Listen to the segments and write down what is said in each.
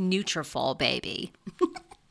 "Nutrafol, baby."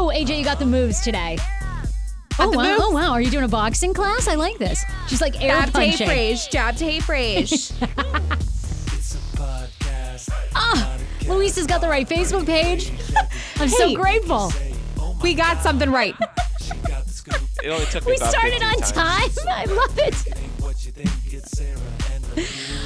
Oh, AJ, you got the moves today. Oh wow. oh wow! Are you doing a boxing class? I like this. She's like air Jab to hate punching. rage. Jab to hate rage. Ah, Luis has got the right Facebook page. I'm so grateful. we got something right. It only took me We about started on times. time. I love it.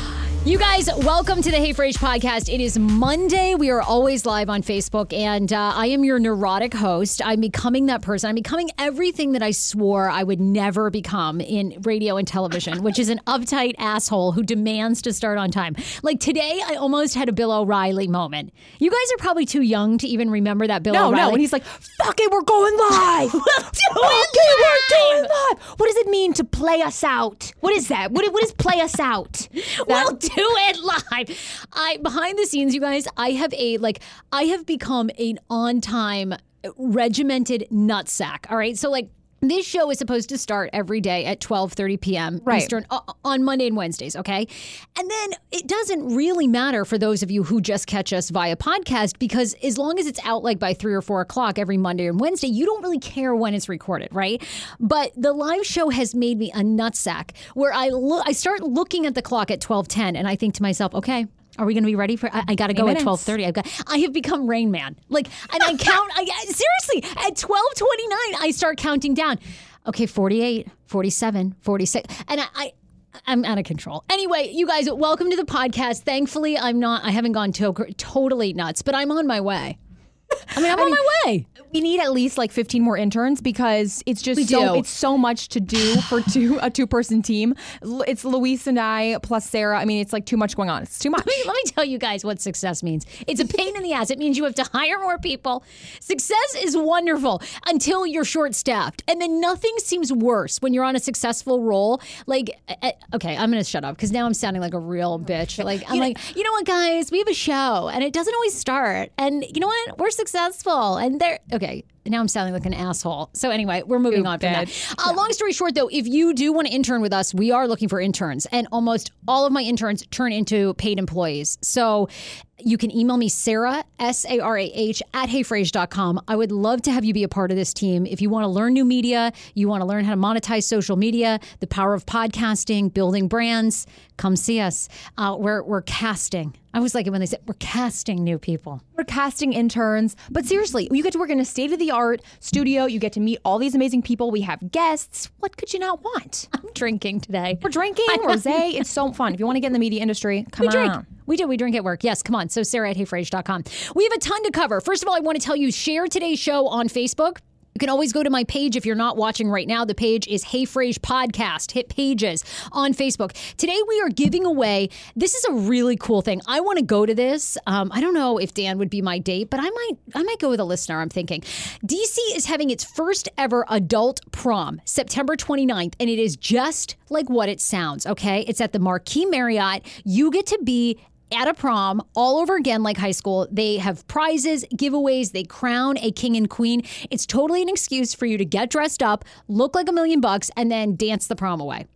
You guys, welcome to the Hey Frase podcast. It is Monday. We are always live on Facebook, and uh, I am your neurotic host. I'm becoming that person. I'm becoming everything that I swore I would never become in radio and television, which is an uptight asshole who demands to start on time. Like today, I almost had a Bill O'Reilly moment. You guys are probably too young to even remember that Bill No, O'Reilly. no. And he's like, fuck it, we're going live. we'll Fuck it, we're doing live. What does it mean to play us out? What is that? What, what is play us out? We'll do it live. I behind the scenes, you guys, I have a like I have become an on time regimented nutsack. All right. So like this show is supposed to start every day at 12:30 p.m. Right. Eastern uh, on Monday and Wednesdays, okay? And then it doesn't really matter for those of you who just catch us via podcast because as long as it's out like by three or four o'clock every Monday and Wednesday, you don't really care when it's recorded, right? But the live show has made me a nutsack where I look, I start looking at the clock at 12:10 and I think to myself, okay. Are we going to be ready for? I, I got to go minutes. at twelve thirty. I've got. I have become Rain Man. Like, and I count. I seriously at twelve twenty nine. I start counting down. Okay, 48, 47, 46. and I. I I'm out of control. Anyway, you guys, welcome to the podcast. Thankfully, I'm not. I haven't gone to- totally nuts, but I'm on my way. I mean, I'm on my way. We need at least like 15 more interns because it's just We so do. it's so much to do for two a two person team. It's Luis and I plus Sarah. I mean, it's like too much going on. It's too much. Let me, let me tell you guys what success means. It's a pain in the ass. It means you have to hire more people. Success is wonderful until you're short staffed. And then nothing seems worse when you're on a successful role. Like, okay, I'm going to shut up because now I'm sounding like a real bitch. Like, I'm like, you know what, guys? We have a show and it doesn't always start. And you know what? We're successful. And they're, okay. Now I'm sounding like an asshole. So anyway, we're moving on from that. Uh, Long story short, though, if you do want to intern with us, we are looking for interns, and almost all of my interns turn into paid employees. So you can email me Sarah S A R A H at heyfrase.com. I would love to have you be a part of this team. If you want to learn new media, you want to learn how to monetize social media, the power of podcasting, building brands, come see us. Uh, we're we're casting. I always like it when they say we're casting new people. We're casting interns, but seriously, you get to work in a state of the art studio. You get to meet all these amazing people. We have guests. What could you not want? I'm drinking today. We're drinking rosé. It's so fun. If you want to get in the media industry, come We drink. on. We do. We drink at work. Yes, come on. So Sarah at heyfrase.com. We have a ton to cover. First of all, I want to tell you, share today's show on Facebook. You can always go to my page if you're not watching right now. The page is Hey Frase Podcast. Hit pages on Facebook. Today we are giving away. This is a really cool thing. I want to go to this. Um, I don't know if Dan would be my date, but I might. I might go with a listener. I'm thinking. DC is having its first ever adult prom, September 29th, and it is just like what it sounds. Okay, it's at the Marquis Marriott. You get to be at a prom all over again like high school. They have prizes, giveaways, they crown a king and queen. It's totally an excuse for you to get dressed up, look like a million bucks, and then dance the prom away.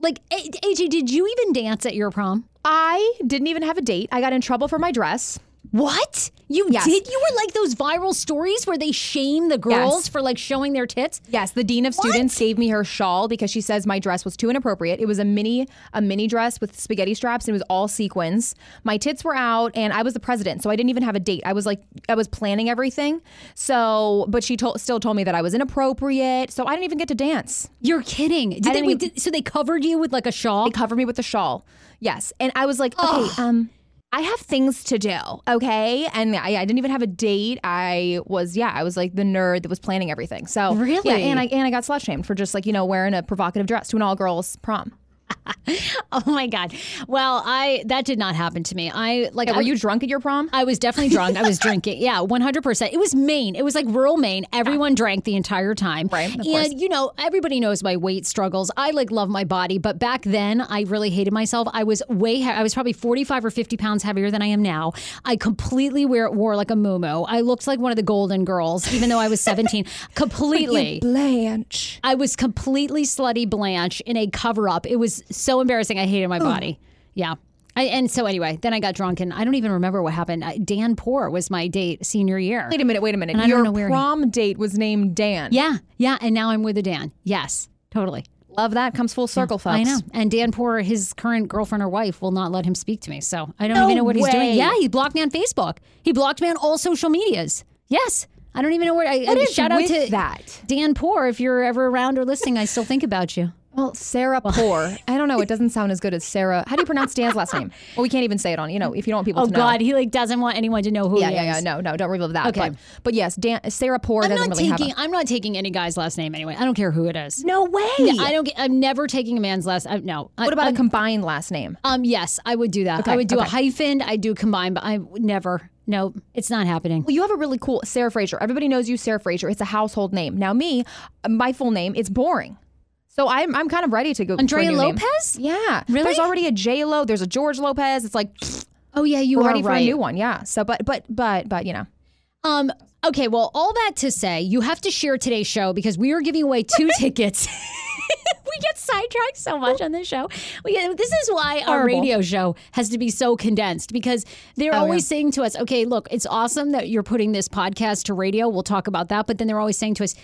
Like, AJ, did you even dance at your prom? I didn't even have a date. I got in trouble for my dress. What? You Yes. did? You were like those viral stories where they shame the girls Yes. for like showing their tits? Yes, the dean of students gave me her shawl because she says my dress was too inappropriate. It was a mini a mini dress with spaghetti straps and it was all sequins. My tits were out and I was the president, so I didn't even have a date. I was like I was planning everything. So, but she told still told me that I was inappropriate, so I didn't even get to dance. You're kidding. Did they, even- did, so they covered you with like a shawl? They covered me with a shawl. Yes, and I was like, okay, um I have things to do, okay? And I, I didn't even have a date. I was, yeah, I was like the nerd that was planning everything. So Really? yeah, and I and I got slut shamed for just like you know wearing a provocative dress to an all girls prom. oh my god. Well, I that did not happen to me. I like Were I, you drunk at your prom? I was definitely drunk. I was drinking. Yeah, 100%. It was Maine. It was like rural Maine. Everyone drank the entire time. Right, and, course. you know, everybody knows my weight struggles. I like love my body, but back then I really hated myself. I was way, I was probably 45 or 50 pounds heavier than I am now. I completely wear, wore like a moo I looked like one of the golden girls, even though I was 17. completely. Blanche. I was completely slutty Blanche in a cover up. It was so embarrassing. I hated my body. Yeah. I, and so anyway, then I got drunk and I don't even remember what happened. Uh, Dan Poor was my date senior year. Wait a minute, wait a minute. And I don't your know where he- prom date was named Dan. Yeah, yeah, and now I'm with a Dan. Yes, totally. Love that. Comes full circle, folks. I know. And Dan Poor, his current girlfriend or wife, will not let him speak to me. So I don't No even know what he's doing. Yeah, he blocked me on Facebook. He blocked me on all social medias. Yes. I don't even know where I What I- is shout out with to that? Dan Poor. If you're ever around or listening, I still think about you. Well, Sarah Poor. I don't know. It doesn't sound as good as Sarah. How do you pronounce Dan's last name? Well, we can't even say it on, you know, if you don't want people Oh to know. God, he like doesn't want anyone to know who Yeah, he yeah, yeah. is. No, no, don't reveal that. Okay. But, but yes, Dan, Sarah Poor I'm doesn't not really taking. have a. I'm not taking any guy's last name anyway. I don't care who it is. No way. Yeah, I don't. Get, I'm never taking a man's last. I, no. I- what about I'm- a combined last name? Um. Yes, I would do that. Okay, I would do a hyphen. I do combine, but I never. No, it's not happening. Well, you have a really cool Sarah Fraser. Everybody knows you, Sarah Fraser. It's a household name. Now, me, my full name, it's boring. So I'm, I'm kind of ready to go. Andrea new name. Lopez? Yeah. Really? There's already a J Lo. There's a George Lopez. It's like Oh yeah, you are ready for a new one. Yeah. So, but, but, but, but, you know. Um. Okay. Well, all that to say, you have to share today's show because we are giving away two tickets. we get sidetracked so much on this show. We get, this is why our radio show has to be so condensed because they're Oh, always saying to us, "Okay, look, it's awesome that you're putting this podcast to radio. We'll talk about that." But then they're always saying to us.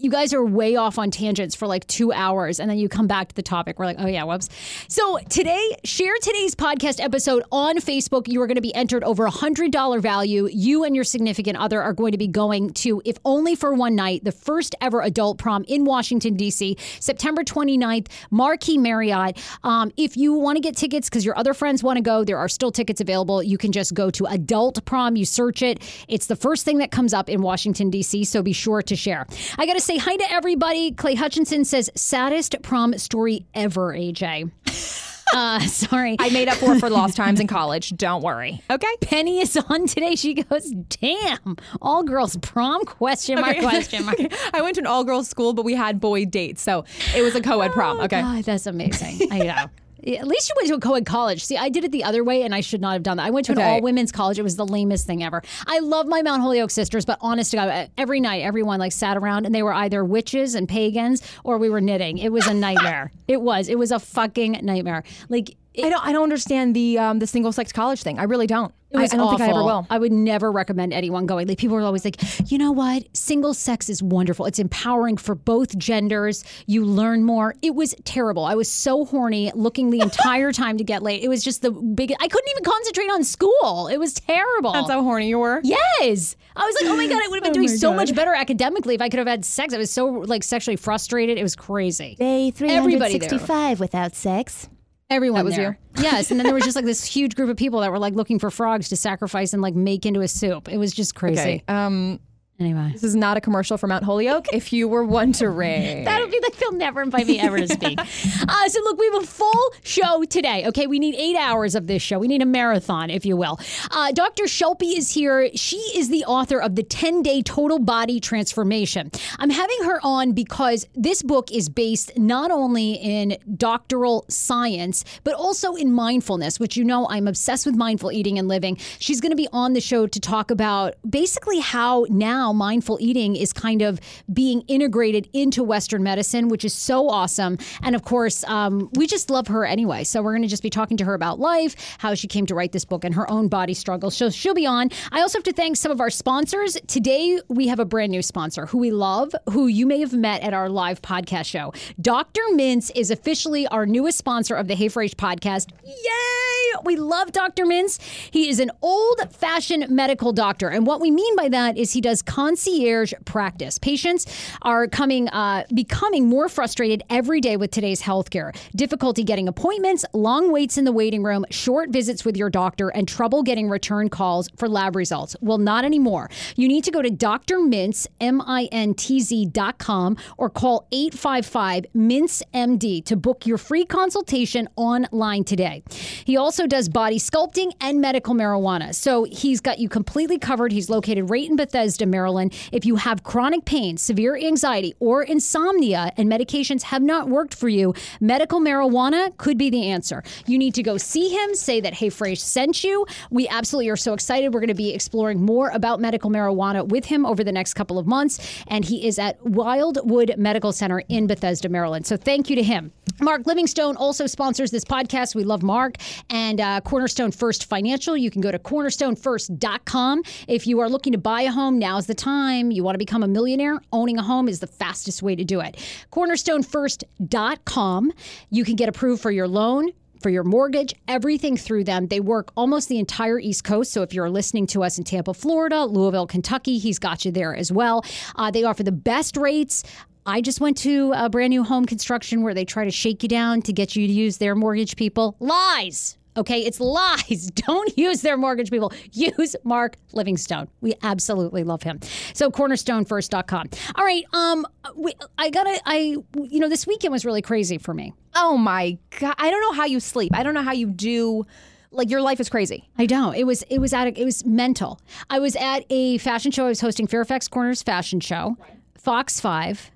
You guys are way off on tangents for like two hours and then you come back to the topic. We're like, oh yeah, whoops. So today, share today's podcast episode on Facebook. You are going to be entered over a hundred dollar value. You and your significant other are going to be going to, if only for one night, the first ever adult prom in Washington, D.C., September 29th, Marquis Marriott. Um, if you want to get tickets because your other friends want to go, there are still tickets available. You can just go to adult prom, you search it. It's the first thing that comes up in Washington, D.C., so be sure to share. I got to say hi to everybody. Clay Hutchinson says, saddest prom story ever, AJ. Uh, sorry. I made up for it for lost times in college. Don't worry. Okay. Penny is on today. She goes, "Damn, all girls prom question mark question mark." I went to an all girls school, but we had boy dates, so it was a co ed prom. Okay. God, that's amazing. I know. At least you went to a co-ed college. See, I did it the other way, and I should not have done that. I went to an Okay. all-women's college. It was the lamest thing ever. I love my Mount Holyoke sisters, but honest to God, every night everyone like sat around and they were either witches and pagans or we were knitting. It was a nightmare. it was. It was a fucking nightmare. Like it, I don't. I don't understand the um, the single sex college thing. I really don't. I, I don't awful. think I ever will. I would never recommend anyone going. Like people are always like, you know what? Single sex is wonderful. It's empowering for both genders. You learn more. It was terrible. I was so horny looking the entire time to get late. It was just the big. I couldn't even concentrate on school. It was terrible. That's how horny you were. Yes. I was like, oh my God, I would have been Oh doing so God. much better academically if I could have had sex. I was so like sexually frustrated. It was crazy. Day Everybody 365 without sex. Everyone was there. yes. And then there was just like this huge group of people that were like looking for frogs to sacrifice and like make into a soup. It was just crazy. Okay. Um, Anyway. this is not a commercial for Mount Holyoke. if you were wondering, That'll be like they'll never invite me ever to speak. uh, so look, we have a full show today. Okay, we need eight hours of this show. We need a marathon, if you will. Uh, Dr. Shilpi is here. She is the author of the 10 Day Total Body Transformation. I'm having her on because this book is based not only in doctoral science but also in mindfulness, which you know I'm obsessed with mindful eating and living. She's going to be on the show to talk about basically how now mindful eating is kind of being integrated into Western medicine, which is so awesome. And of course, um, we just love her anyway. So we're going to just be talking to her about life, how she came to write this book, and her own body struggles. So she'll be on. I also have to thank some of our sponsors. Today, we have a brand new sponsor who we love, who you may have met at our live podcast show. Dr. Mintz is officially our newest sponsor of the Hey Frase podcast. Yay! We love Dr. Mintz. He is an old fashioned medical doctor. And what we mean by that is he does concierge practice. Patients are coming, uh, becoming more frustrated every day with today's healthcare. Difficulty getting appointments, long waits in the waiting room, short visits with your doctor, and trouble getting return calls for lab results. Well, not anymore. You need to go to Dr. Mintz, M I N T Z dot com, or call 855 Mintz MD to book your free consultation online today. He also does body sculpting and medical marijuana. So he's got you completely covered. He's located right in Bethesda, Maryland. If you have chronic pain, severe anxiety, or insomnia, and medications have not worked for you, medical marijuana could be the answer. You need to go see him, say that Hey Frase sent you. We absolutely are so excited. We're going to be exploring more about medical marijuana with him over the next couple of months. And he is at Wildwood Medical Center in Bethesda, Maryland. So thank you to him. Mark Livingstone also sponsors this podcast. We love Mark and uh, Cornerstone First Financial. You can go to cornerstonefirst.com. If you are looking to buy a home, now's the time. You want to become a millionaire? Owning a home is the fastest way to do it. Cornerstonefirst.com. You can get approved for your loan for your mortgage, everything through them. They work almost the entire East Coast. So if you're listening to us in Tampa, Florida, Louisville, Kentucky, he's got you there as well. Uh, they offer the best rates. I just went to a brand new home construction where they try to shake you down to get you to use their mortgage people. Lies. Okay, it's lies. Don't use their mortgage people. Use Mark Livingstone. We absolutely love him. So cornerstonefirst.com. All right, um we, I got to I you know this weekend was really crazy for me. Oh my god. I don't know how you sleep. I don't know how you do like your life is crazy. I don't. It was it was at a, it was mental. I was at a fashion show. I was hosting Fairfax Corners fashion show. Fox 5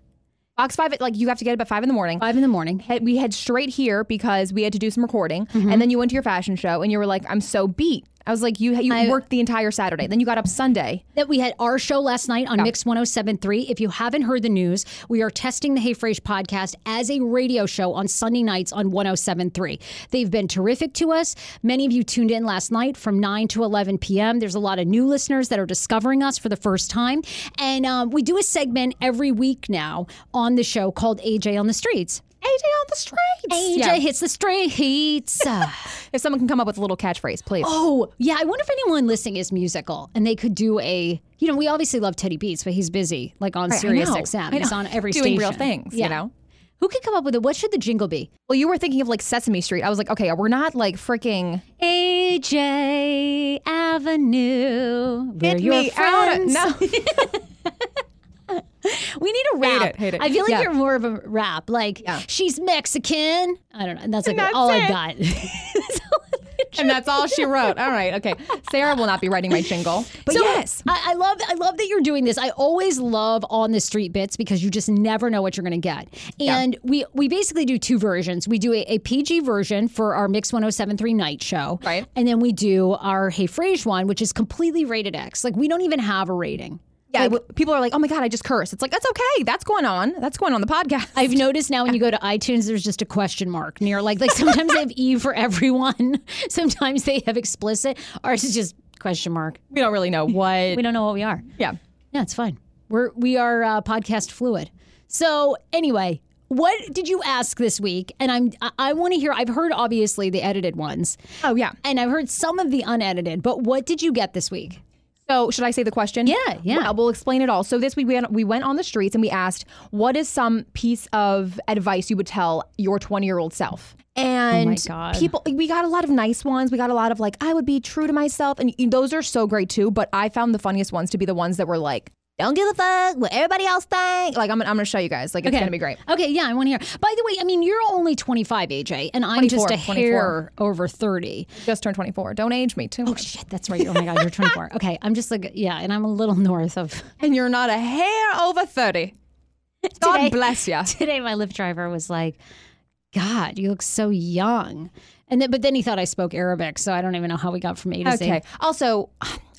Five, like you have to get up at five in the morning. Five in the morning. We head straight here because we had to do some recording, mm-hmm. and then you went to your fashion show, and you were like, "I'm so beat." I was like, you you worked the entire Saturday, then you got up Sunday. that we had our show last night on Mix 1073. If you haven't heard the news, we are testing the Hey Frase podcast as a radio show on Sunday nights on 1073. They've been terrific to us. Many of you tuned in last night from 9 to 11 p.m. There's a lot of new listeners that are discovering us for the first time. And um, we do a segment every week now on the show called AJ on the Streets. AJ on the streets. AJ Yeah. hits the streets. If someone can come up with a little catchphrase, please. Oh, yeah. I wonder if anyone listening is musical and they could do a, you know, we obviously love Teddy Beats, but he's busy, like on Right, Sirius. XM. He's on every Doing station. real things, you know? Who could come up with it? What should the jingle be? Well, you were thinking of like Sesame Street. I was like, okay, we're not like freaking AJ Avenue. We're Get your me out of- friends. No. We need a rap. it, hate it. I feel like Yeah. you're more of a rap. Like Yeah. she's Mexican. I don't know. And that's like that's all I got. and that's all she wrote. All right, okay. Sarah will not be writing my jingle. But So, yes. I, I love I love that you're doing this. I always love on the street bits because you just never know what you're going to get. And we we basically do two versions. We do a, a PG version for our Mix 1073 night show, Right. And then we do our Hey Frase one, which is completely rated X. Like we don't even have a rating. Yeah, w- people are like, "Oh my god, I just cursed." It's like that's okay. That's going on. That's going on the podcast. I've noticed now when you go to iTunes, there's just a question mark near like like sometimes they have E for everyone, sometimes they have explicit. Ours is just question mark. we don't really know what. We don't know what we are. yeah. Yeah, it's fine. We're we are uh, podcast fluid. So anyway, what did you ask this week? And I'm I, I want to hear. I've heard obviously the edited ones, Oh yeah. and I've heard some of the unedited. But what did you get this week? So should I say the question? Yeah, yeah. Well, we'll explain it all. So this week we went, we went on the streets and we asked, "What is some piece of advice you would tell your 20 year old self?" Oh and God. people, we got a lot of nice ones. We got a lot of like, "I would be true to myself," and those are so great too. But I found the funniest ones to be the ones that were like, "Don't give a fuck what everybody else think." Like I'm, I'm gonna show you guys. Like it's gonna be great. Okay, yeah, I want to hear. By the way, I mean you're only 25, AJ, and I'm just 24, a hair over 30. Just turned 24. Don't age me too Oh shit, that's right. Oh my god, you're 24. Okay, I'm just like yeah, and I'm a little north of. And you're not a hair over 30. God Today- bless you. today my Lyft driver was like, God, you look so young. And then, but then he thought I spoke Arabic, so I don't even know how we got from A to Z. Okay. Also,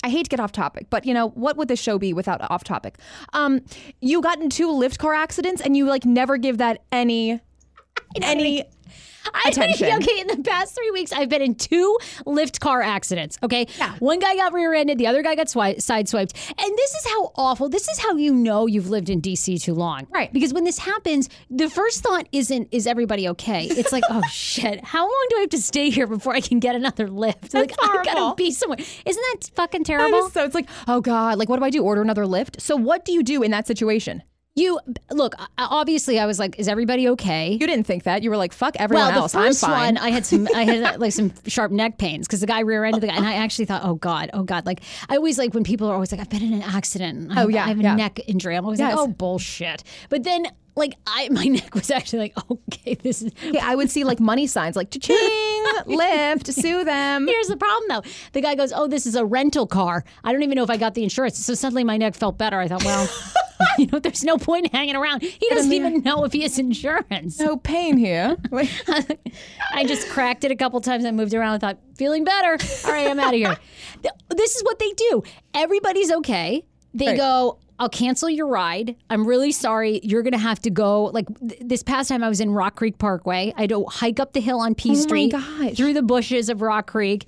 I hate to get off topic, but you know what would the show be without off topic? Um, you got in two Lyft car accidents, and you like never give that any any I- attention. okay, in the past three weeks, I've been in two Lyft car accidents. Okay, Yeah. one guy got rear-ended, the other guy got swi- sideswiped, and this is how awful. This is how you know you've lived in DC too long, Right. Because when this happens, the first thought isn't "Is everybody okay?" It's like, "Oh shit, how long do I have to stay here before I can get another lift?" like I horrible. gotta be somewhere. Isn't that fucking terrible? so it's like, oh god, like what do I do? Order another lift? So what do you do in that situation? You look. Obviously, I was like, "Is everybody okay?" You didn't think that. You were like, fuck everyone well, else. first I'm fine. one, I had some, I had like some sharp neck pains because the guy rear-ended the guy, and I actually thought, "Oh God, oh God!" Like I always like when people are always like, "I've been in an accident." I Oh, yeah, I have a yeah. neck injury. I'm always Yes. like, "Oh bullshit!" But then, like, I my neck was actually like, "Okay, this is." Okay, I would see like money signs like cha-ching, Lyft, sue them. Here's the problem, though. The guy goes, "Oh, this is a rental car. I don't even know if I got the insurance." So suddenly, my neck felt better. I thought, well, you know, there's no point hanging around. He doesn't even know if he has insurance. No pain here. I just cracked it a couple times. I moved around and thought, feeling better. All right, I'm out of here. This is what they do. Everybody's okay. They Right. go, I'll cancel your ride. I'm really sorry. You're going to have to go. Like th- this past time, I was in Rock Creek Parkway. I had to hike up the hill on P oh Street gosh. through the bushes of Rock Creek.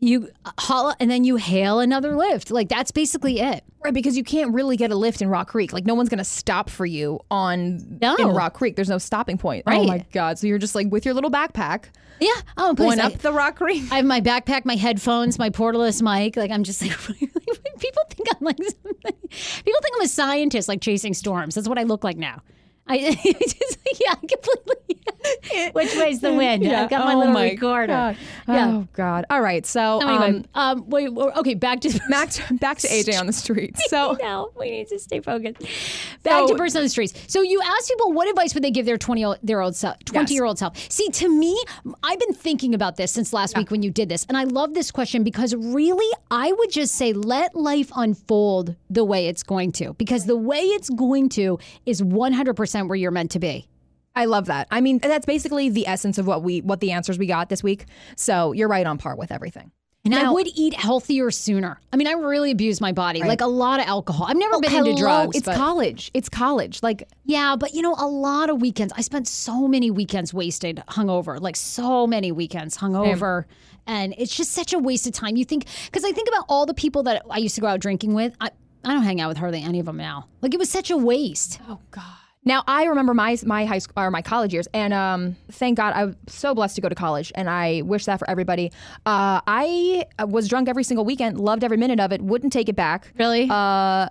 You haul, and then you hail another lift. Like that's basically it. Right, because you can't really get a lift in Rock Creek. Like no one's gonna stop for you on No. in Rock Creek. There's no stopping point. Oh my god! So you're just like with your little backpack Yeah. Oh, please. going I- up the Rock Creek. I have my backpack, my headphones, my portalist mic. Like I'm just like people think I'm like people think I'm a scientist, like chasing storms. That's what I look like now. I just, yeah, completely. Which way's the wind? Yeah. I've got my Oh little my recorder. God. Yeah. Oh god. All right. So Anyway, um, um, wait, okay, back to back to back to AJ on the street. So no, we need to stay focused. Back to So- person on the streets. So you ask people what advice would they give their twenty year their old self, twenty year old self. See, to me, I've been thinking about this since last week when you did this, and I love this question because really, I would just say let life unfold the way it's going to, because the way it's going to is one hundred percent where you're meant to be. I love that. I mean, that's basically the essence of what we what the answers we got this week. So you're right on par with everything. And I would eat healthier sooner. I mean, I really abused my body, like a lot of alcohol. I've never oh, been Hello, into drugs. It's but- college. It's college. Like Yeah, but you know, a lot of weekends. I spent so many weekends wasted hungover, like so many weekends hungover. And it's just such a waste of time. You think, because I think about all the people that I used to go out drinking with. I, I don't hang out with hardly any of them now. Like it was such a waste. Oh God. Now I remember my my high school or my college years, and um, thank God I'm so blessed to go to college, and I wish that for everybody. Uh, I was drunk every single weekend, loved every minute of it, wouldn't take it back. Really? Uh,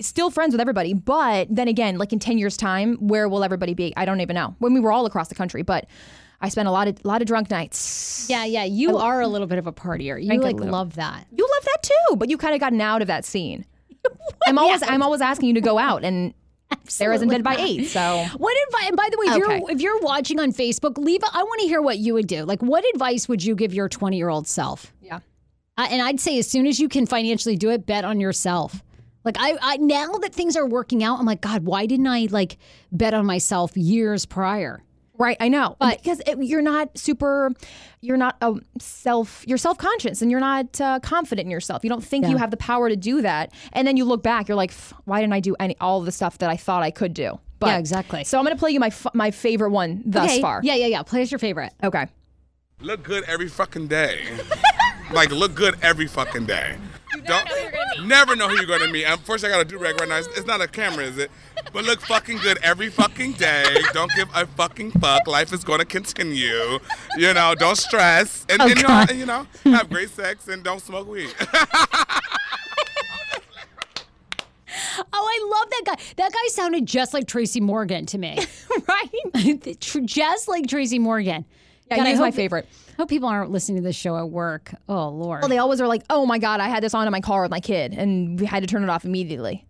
still friends with everybody, but then again, like in ten years' time, where will everybody be? I don't even know. When we were all across the country, but I spent a lot of lot of drunk nights. yeah, yeah. You are a little bit of a partier. You like love that. You love that too, but you kind of gotten out of that scene. I'm always I'm always asking you to go out, and Sarah isn't dead by eight, so. What advice? And by the way, if Okay. you're if you're watching on Facebook, leave. a- I want to hear what you would do. Like, what advice would you give your 20 year old self? Yeah. Uh, and I'd say as soon as you can financially do it, bet on yourself. Like I, I now that things are working out, I'm like, God, why didn't I like bet on myself years prior? Right, I know, but because it, you're not super, you're not a self, you're self conscious, and you're not uh, confident in yourself. You don't think you have the power to do that, and then you look back, you're like, why didn't I do any all of the stuff that I thought I could do? But, Yeah, exactly. So I'm gonna play you my f- my favorite one thus okay. far. Yeah, yeah, yeah. Play as your favorite. Okay. Look good every fucking day. like look good every fucking day. Don't never know who you're gonna meet. First, I got a do rag right now. It's, it's not a camera, is it? But look fucking good every fucking day. Don't give a fucking fuck. Life is gonna continue. You know, don't stress, and, oh, and you, know, and, you know, have great sex and don't smoke weed. Oh, I love that guy. That guy sounded just like Tracy Morgan to me. right? Just like Tracy Morgan. Yeah, God, he's my favorite. Hope people aren't listening to this show at work. Oh Lord. Well, they always are like, oh my god, I had this on in my car with my kid, and we had to turn it off immediately.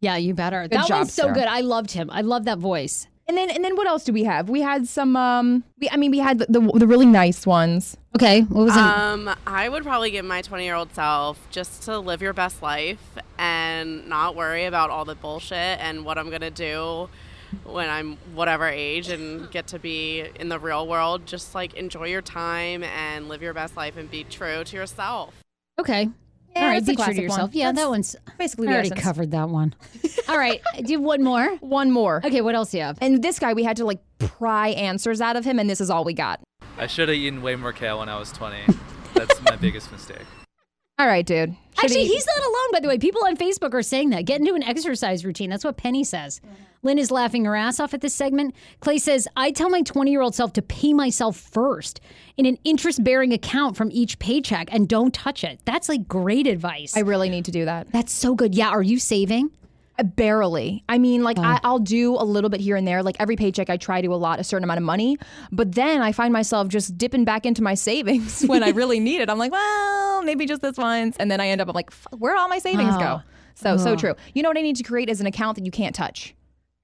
yeah, you better. that job, one's so Sarah. good. I loved him. I love that voice. And then and then what else do we have? We had some. um we, I mean, we had the, the the really nice ones. Okay, what was it? Um, I would probably give my 20 year old self just to live your best life and not worry about all the bullshit and what I'm gonna do when I'm whatever age and get to be in the real world. Just like enjoy your time and live your best life and be true to yourself. okay. Yeah, All right, be true to yourself. one. Yeah, That's that one's. Basically, I already essence. covered that one. All right, do you have one more? One more. Okay, what else do you have? And this guy, we had to like pry answers out of him, and this is all we got. I should have eaten way more kale when I was 20. That's my biggest mistake. All right, dude. Should Actually, he- he's not alone, by the way. People on Facebook are saying that. Get into an exercise routine. That's what Penny says. Lynn is laughing her ass off at this segment. Clay says, I tell my 20 year old self to pay myself first in an interest bearing account from each paycheck and don't touch it. That's like great advice. I really need to do that. That's so good. Yeah. Are you saving? Uh, Barely. I mean, like I, I'll do a little bit here and there. Like every paycheck, I try to allot a certain amount of money, but then I find myself just dipping back into my savings when I really need it. I'm like, well, maybe just this once, and then I end up. I'm like, where'd all my savings go? So so true. You know what I need to create is an account that you can't touch,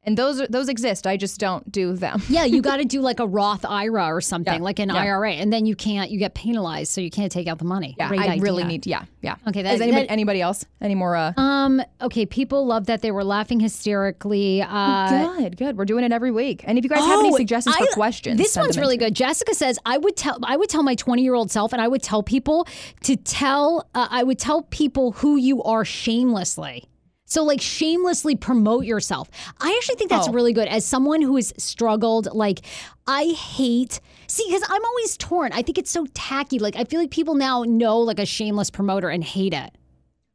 and those are, those exist. I just don't do them. Yeah. You got to do like a Roth IRA or something, Yeah, like an yeah. IRA. And then you can't, you get penalized. So you can't take out the money. Yeah, Great I really idea. need. Yeah, yeah. Okay, that- Is anybody, that- anybody else? Any more? Uh, Um, okay, people love that they were laughing hysterically. Uh, good, good. We're doing it every week. And if you guys have any Oh, suggestions for I- questions, This one's really good. Jessica says I would tell I would tell my 20 year old self, and I would tell people to tell uh, I would tell people who you are shamelessly. So like shamelessly promote yourself. I actually think that's Oh. really good. As someone who has struggled, like I hate see because I'm always torn. I think it's so tacky. Like I feel like people now know like a shameless promoter and hate it.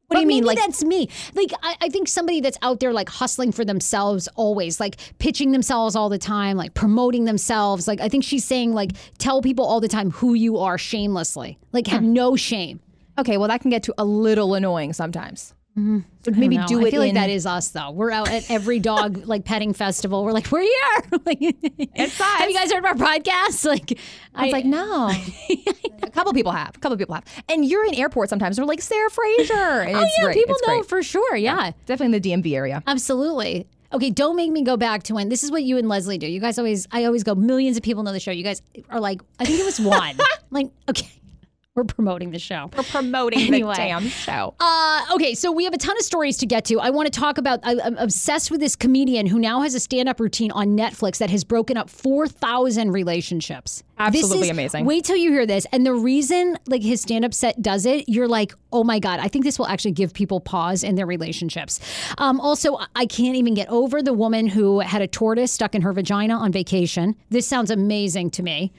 What do you mean? Like that's me. Like I, I think somebody that's out there like hustling for themselves always, like pitching themselves all the time, like promoting themselves. Like I think she's saying like tell people all the time who you are shamelessly. Like have Hmm. no shame. okay. Well, that can get to a little annoying sometimes. Mm-hmm. So maybe do it. I feel like that is us though. We're out at every dog like petting festival. We're like, we're here. like, have you guys heard of our podcast? Like, I was like, no. a couple people have. A couple people have. And you're in airports sometimes. They're like Sarah Fraser. And oh it's yeah, great. people it's know great. for sure. yeah. Definitely in the DMV area. Absolutely. Okay, don't make me go back to when this is what you and Leslie do. You guys always, I always go, millions of people know the show. You guys are like, I think it was one. like, okay, We're promoting the show. We're promoting Anyway. the damn show. Uh, okay, so we have a ton of stories to get to. I want to talk about. I, I'm obsessed with this comedian who now has a stand-up routine on Netflix that has broken up four thousand relationships. This Absolutely is- amazing. Wait till you hear this. And the reason like his stand-up set does it, you're like, oh my god, I think this will actually give people pause in their relationships. Um, also, I can't even get over the woman who had a tortoise stuck in her vagina on vacation. This sounds amazing to me.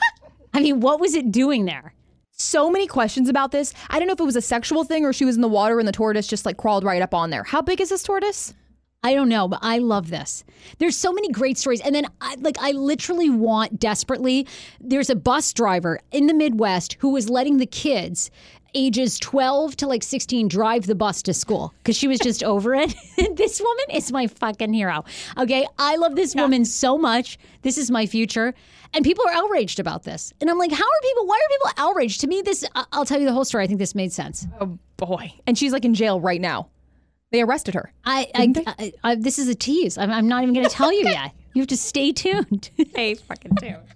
I mean, what was it doing there? So many questions about this. I don't know if it was a sexual thing or she was in the water and the tortoise just like crawled right up on there. How big is this tortoise? I don't know, but I love this. There's so many great stories. And then I like I literally want desperately there's a bus driver in the Midwest who was letting the kids ages 12 to like 16 drive the bus to school because she was just over it. this woman is my fucking hero. Okay. I love this woman so much. This is my future. And people are outraged about this. And I'm like, how are people, why are people outraged? To me, this, I'll tell you the whole story. I think this made sense. Oh boy. And she's like in jail right now. They arrested her. I, I, I, I this is a tease. I'm, I'm not even going to tell you yet. You have to stay tuned. Hey, fucking tuned.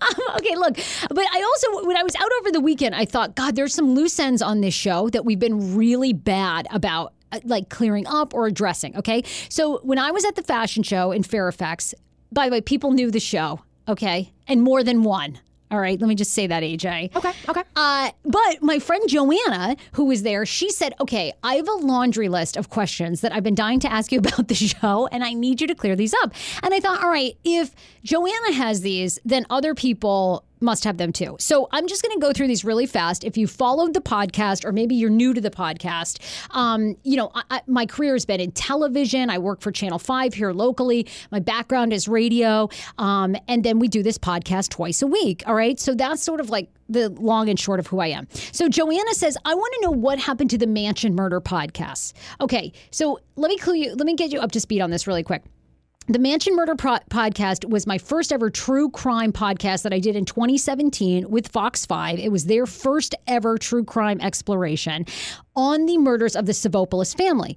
Um, okay, look, but I also, when I was out over the weekend, I thought, God, there's some loose ends on this show that we've been really bad about. uh, Like clearing up or addressing. Okay. So when I was at the fashion show in Fairfax, by the way, people knew the show. Okay. And more than one. All right. Let me just say that, AJ. Okay, okay. Uh, but my friend Joanna, who was there, she said, Okay, I have a laundry list of questions that I've been dying to ask you about the show, and I need you to clear these up. And I thought, All right, if Joanna has these, then other people must have them too. So I'm just going to go through these really fast. If you followed the podcast, or maybe you're new to the podcast, um, you know, I, I, my career has been in television. I work for Channel 5 here locally. My background is radio. Um, and then we do this podcast twice a week. All right. So that's sort of like the long and short of who I am. So Joanna says, I want to know what happened to the Mansion Murder podcast. Okay. So let me clue you, let me get you up to speed on this really quick. The Mansion Murder Pro- podcast was my first ever true crime podcast that I did in 2017 with Fox 5. It was their first ever true crime exploration on the murders of the Savopoulos family.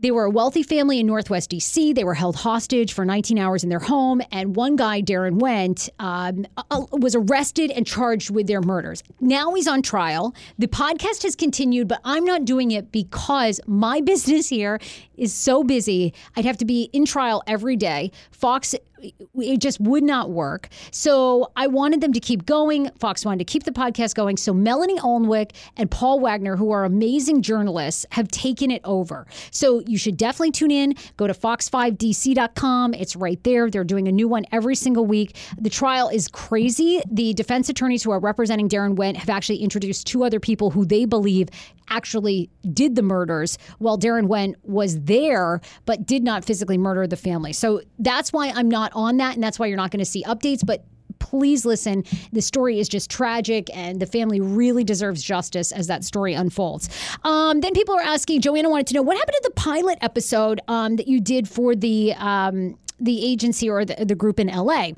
They were a wealthy family in Northwest DC. They were held hostage for 19 hours in their home, and one guy, Daron Wint, um, was arrested and charged with their murders. Now he's on trial. The podcast has continued, but I'm not doing it because my business here is so busy. I'd have to be in trial every day. Fox it just would not work. So I wanted them to keep going. Fox wanted to keep the podcast going. So Melanie Alnwick and Paul Wagner, who are amazing journalists, have taken it over. So you should definitely tune in. Go to fox5dc.com. It's right there. They're doing a new one every single week. The trial is crazy. The defense attorneys who are representing Daron Wint have actually introduced two other people who they believe actually did the murders while Daron Wint was there but did not physically murder the family. So that's why I'm not on that and that's why you're not going to see updates but please listen. The story is just tragic, and the family really deserves justice as that story unfolds. Um, then people are asking. Joanna wanted to know what happened to the pilot episode um, that you did for the um, the agency or the, the group in LA.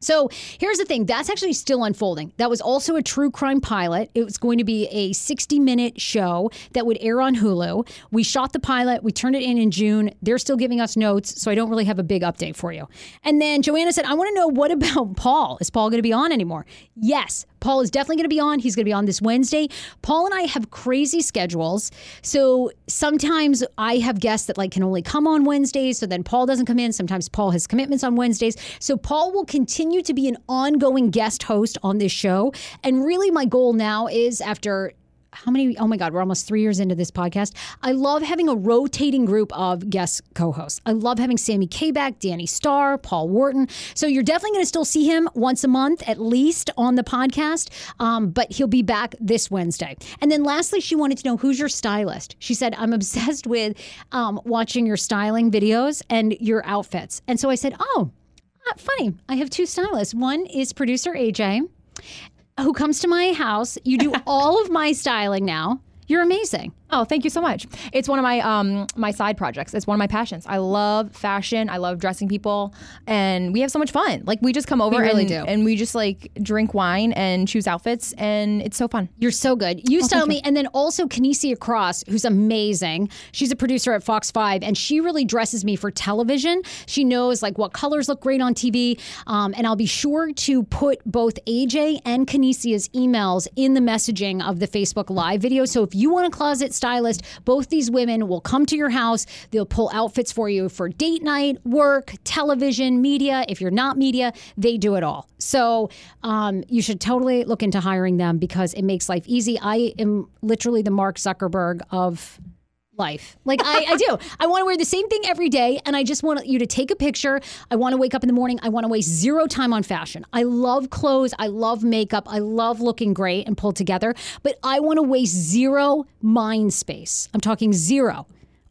So here's the thing that's actually still unfolding. That was also a true crime pilot. It was going to be a 60 minute show that would air on Hulu. We shot the pilot, we turned it in in June. They're still giving us notes, so I don't really have a big update for you. And then Joanna said, I want to know what about Paul? Is Paul going to be on anymore? Yes. Paul is definitely going to be on. He's going to be on this Wednesday. Paul and I have crazy schedules. So sometimes I have guests that like can only come on Wednesdays. So then Paul doesn't come in. Sometimes Paul has commitments on Wednesdays. So Paul will continue to be an ongoing guest host on this show. And really my goal now is after how many oh my god we're almost three years into this podcast. I love having a rotating group of guest co-hosts. I love having sammy k back danny starr paul wharton. So you're definitely going to still see him once a month at least on the podcast um, but he'll be back this wednesday. And then lastly she wanted to know who's your stylist? She said i'm obsessed with um, watching your styling videos and your outfits. And so i said oh uh, funny. I have two stylists. One is producer aj who comes to my house. You do all of my styling now. You're amazing. Oh, thank you so much. It's one of my um my side projects. It's one of my passions. I love fashion. I love dressing people, and we have so much fun. Like we just come over really and, do. and we just like drink wine and choose outfits, and it's so fun. You're so good. Oh, You style me. And then also Kinesia Cross, who's amazing. She's a producer at Fox 5, and she really dresses me for television. She knows like what colors look great on TV. Um, and I'll be sure to put both AJ and Kinesia's emails in the messaging of the Facebook Live video. So if you want a closet stylist, both these women will come to your house. They'll pull outfits for you for date night, work, television, media. If you're not media, they do it all. So um, you should totally look into hiring them because it makes life easy. I am literally the Mark Zuckerberg of life. Like I, I do. I want to wear the same thing every day, and I just want you to take a picture. I want to wake up in the morning. I want to waste zero time on fashion. I love clothes. I love makeup. I love looking great and pulled together. But I want to waste zero mind space. I'm talking zero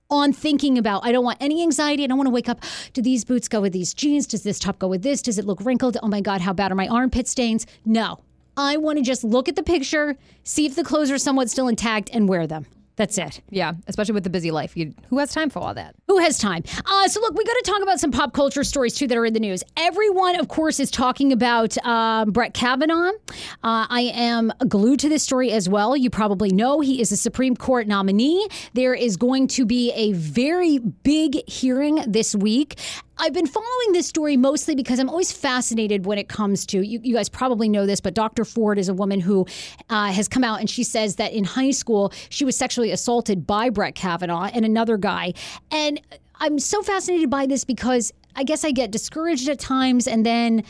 on thinking about I don't want any anxiety. I don't want to wake up. Do these boots go with these jeans? Does this top go with this? Does it look wrinkled? Oh my God, how bad are my armpit stains? No. I want to just look at the picture, see if the clothes are somewhat still intact, and wear them. That's it. Yeah, especially with the busy life. You, who has time for all that? Who has time? Uh, so, look, we got to talk about some pop culture stories too that are in the news. Everyone, of course, is talking about uh, Brett Kavanaugh. Uh, I am glued to this story as well. You probably know he is a Supreme Court nominee. There is going to be a very big hearing this week. I've been following this story mostly because I'm always fascinated when it comes to you, you guys probably know this, but Dr. Ford is a woman who uh, has come out and she says that in high school she was sexually assaulted by Brett Kavanaugh and another guy. And I'm so fascinated by this because I guess I get discouraged at times and then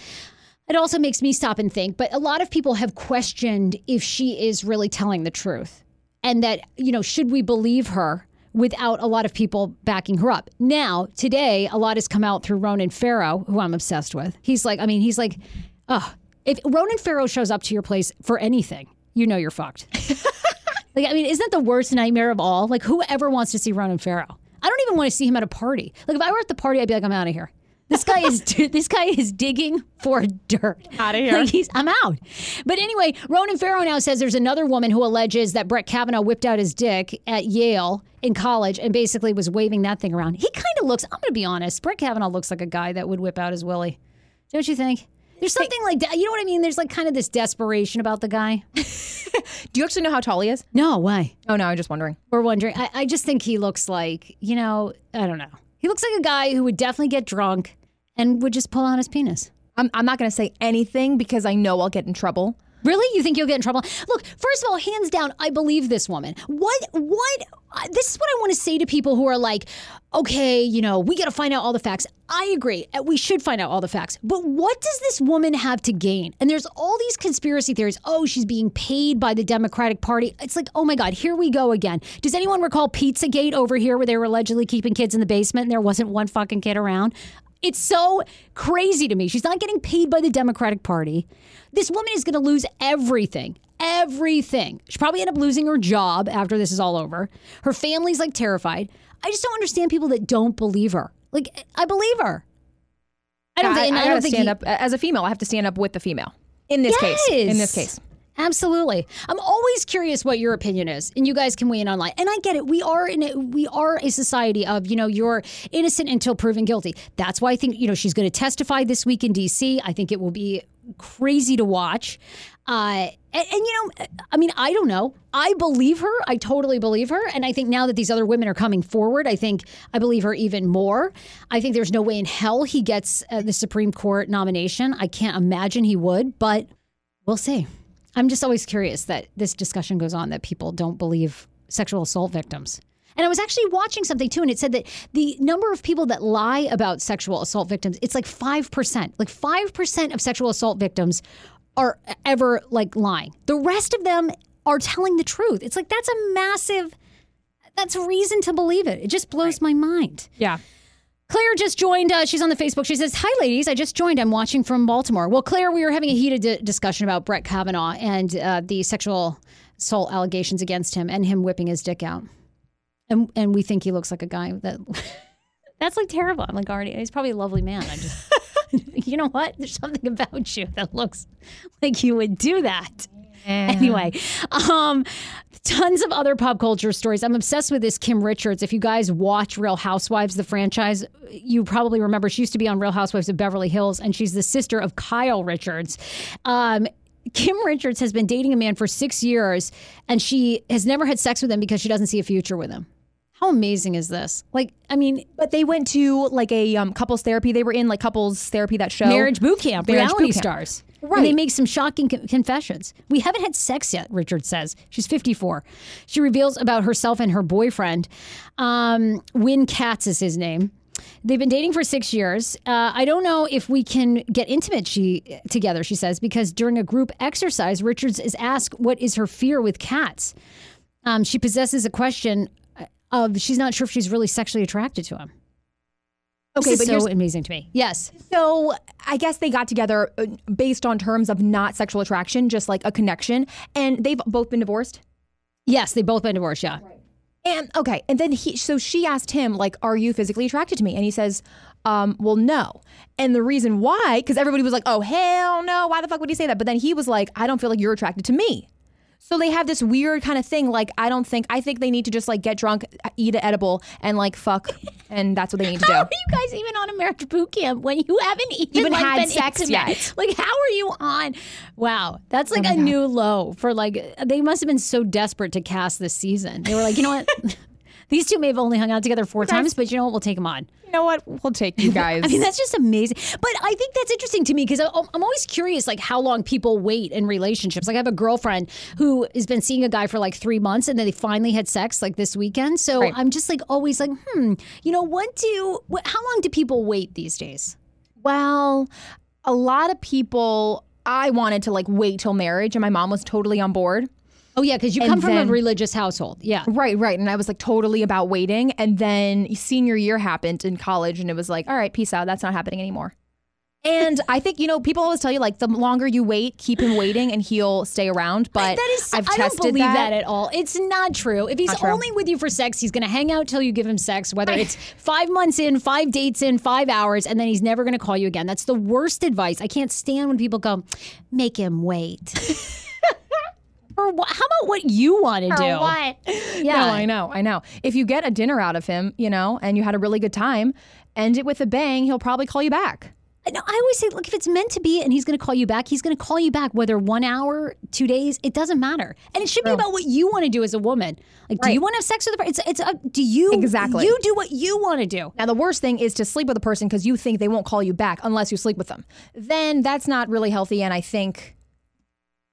it also makes me stop and think. But a lot of people have questioned if she is really telling the truth and that, you know, should we believe her? Without a lot of people backing her up. Now, today, a lot has come out through Ronan Farrow, who I'm obsessed with. He's like, I mean, he's like, oh, if Ronan Farrow shows up to your place for anything, you know you're fucked. like, I mean, isn't that the worst nightmare of all? Like, whoever wants to see Ronan Farrow? I don't even want to see him at a party. Like, if I were at the party, I'd be like, I'm out of here. This guy is this guy is digging for dirt. Out of here. Like he's I'm out. But anyway, Ronan Farrow now says there's another woman who alleges that Brett Kavanaugh whipped out his dick at Yale in college and basically was waving that thing around. He kind of looks. I'm going to be honest. Brett Kavanaugh looks like a guy that would whip out his willy. Don't you think? There's something like that. You know what I mean? There's like kind of this desperation about the guy. Do you actually know how tall he is? No why? Oh no, I'm just wondering. We're wondering. I, I just think he looks like, you know, I don't know. He looks like a guy who would definitely get drunk and would just pull out his penis. I'm, I'm not going to say anything because I know I'll get in trouble. Really? You think you'll get in trouble? Look, first of all, hands down, I believe this woman. What, what, uh, this is what I want to say to people who are like, okay, you know, we got to find out all the facts. I agree. uh, We should find out all the facts. But what does this woman have to gain? And there's all these conspiracy theories. Oh, she's being paid by the Democratic Party. It's like, oh my God, here we go again. Does anyone recall Pizzagate over here where they were allegedly keeping kids in the basement and there wasn't one fucking kid around? It's so crazy to me. She's not getting paid by the Democratic Party. This woman is going to lose everything. Everything. She'll probably end up losing her job after this is all over. Her family's like terrified. I just don't understand people that don't believe her. Like, I believe her. I don't I, think, I I, gotta don't think stand he- up as a female. I have to stand up with the female in this case. In this case, Absolutely. I'm always curious what your opinion is, and you guys can weigh in online. And I get it. We are in a, we are a society of you know you're innocent until proven guilty. That's why I think you know she's going to testify this week in D.C. I think it will be crazy to watch. Uh, and, and you know, I mean, I don't know. I believe her. I totally believe her. And I think now that these other women are coming forward, I think I believe her even more. I think there's no way in hell he gets uh, the Supreme Court nomination. I can't imagine he would, but we'll see. I'm just always curious that this discussion goes on that people don't believe sexual assault victims. And I was actually watching something too, and it said that the number of people that lie about sexual assault victims, it's like 5%. Like 5% of sexual assault victims are ever like lying. The rest of them are telling the truth. It's like that's a massive, that's a reason to believe it. It just blows my mind. yeah. Claire just joined. Uh, she's on the Facebook. She says, "Hi, ladies. I just joined. I'm watching from Baltimore." Well, Claire, we were having a heated di- discussion about Brett Kavanaugh and uh, the sexual assault allegations against him and him whipping his dick out, and and we think he looks like a guy that. That's like terrible. I'm like already. He's probably a lovely man. I just, you know what? There's something about you that looks like you would do that. Anyway, um, tons of other pop culture stories. I'm obsessed with this Kim Richards. If you guys watch Real Housewives, the franchise, you probably remember she used to be on Real Housewives of Beverly Hills, and she's the sister of Kyle Richards. Um, Kim Richards has been dating a man for six years, and she has never had sex with him because she doesn't see a future with him. How amazing is this? Like, I mean, But they went to like a um, couples therapy. They were in like couples therapy that show. marriage boot camp, Marriage reality boot camp. stars. Right. And they make some shocking con- confessions. We haven't had sex yet, Richard says. She's 54. She reveals about herself and her boyfriend. Um, Win Katz is his name. They've been dating for six years. Uh, I don't know if we can get intimate she, together, she says, because during a group exercise, Richards is asked what is her fear with Katz. Um, she possesses a question of she's not sure if she's really sexually attracted to him. Okay, This but so amazing to me. Yes. So I guess they got together uh, based on terms of not sexual attraction, just like a connection. And they've both been divorced. Yes, they both been divorced. Yeah. And okay, and then he, so she asked him, like, "Are you physically attracted to me?" And he says, um, "Well, no." And the reason why, because everybody was like, "Oh hell no! Why the fuck would he say that?" But then he was like, "I don't feel like you're attracted to me." So they have this weird kind of thing. Like, I don't think I think they need to just like get drunk, eat an edible, and like fuck, and that's what they need to do. How are you guys even on a marriage boot camp when you haven't even, Even like, had been sex intimate? yet? Like, how are you on? Wow, that's oh like Oh a God. new low for like. They must have been so desperate to cast this season. They were like, you know what? These two may have only hung out together four times, but you know what? We'll take them on. You know what? We'll take you guys. I mean, that's just amazing. But I think that's interesting to me because I'm always curious, like how long people wait in relationships. Like I have a girlfriend who has been seeing a guy for like three months, and then they finally had sex like this weekend. So Right. I'm just like always like, hmm, you know, what do? What, how long do people wait these days? Well, a lot of people. I wanted to like wait till marriage, and my mom was totally on board. Oh yeah, because you And come from a religious household. Yeah. Right, right. And I was like totally about waiting. And then senior year happened in college, and it was like, all right, peace out. That's not happening anymore. And I think, you know, people always tell you like the longer you wait, keep him waiting and he'll stay around. But that is, I've I tested don't believe that. that. at all. It's not true. If he's true. only with you for sex, he's going to hang out till you give him sex, whether it's five months in, five dates in, five hours, and then he's never going to call you again. That's the worst advice. I can't stand when people go, make him wait. or wha- how about what you want to do? Yeah. No, I know, I know. If you get a dinner out of him, you know, and you had a really good time, end it with a bang, he'll probably call you back. No, I always say, look, if it's meant to be and he's going to call you back, he's going to call you back, whether one hour, two days, it doesn't matter. And it should be about what you want to do as a woman. Like, do you want to have sex with a person? It's, it's, uh, do you, Exactly. you do what you want to do. Now, the worst thing is to sleep with a person because you think they won't call you back unless you sleep with them. Then that's not really healthy. And I think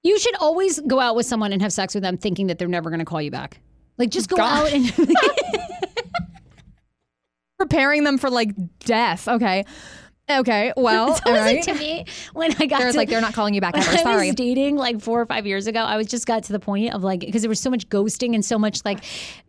You should always go out with someone and have sex with them thinking that they're never going to call you back. Like, just go God. out and. preparing them for like death. Okay. Okay. Well, all was right. like to me when I got There's to, like they're not calling you back ever. I was dating like four or five years ago, I was just got to the point of like because there was so much ghosting and so much like,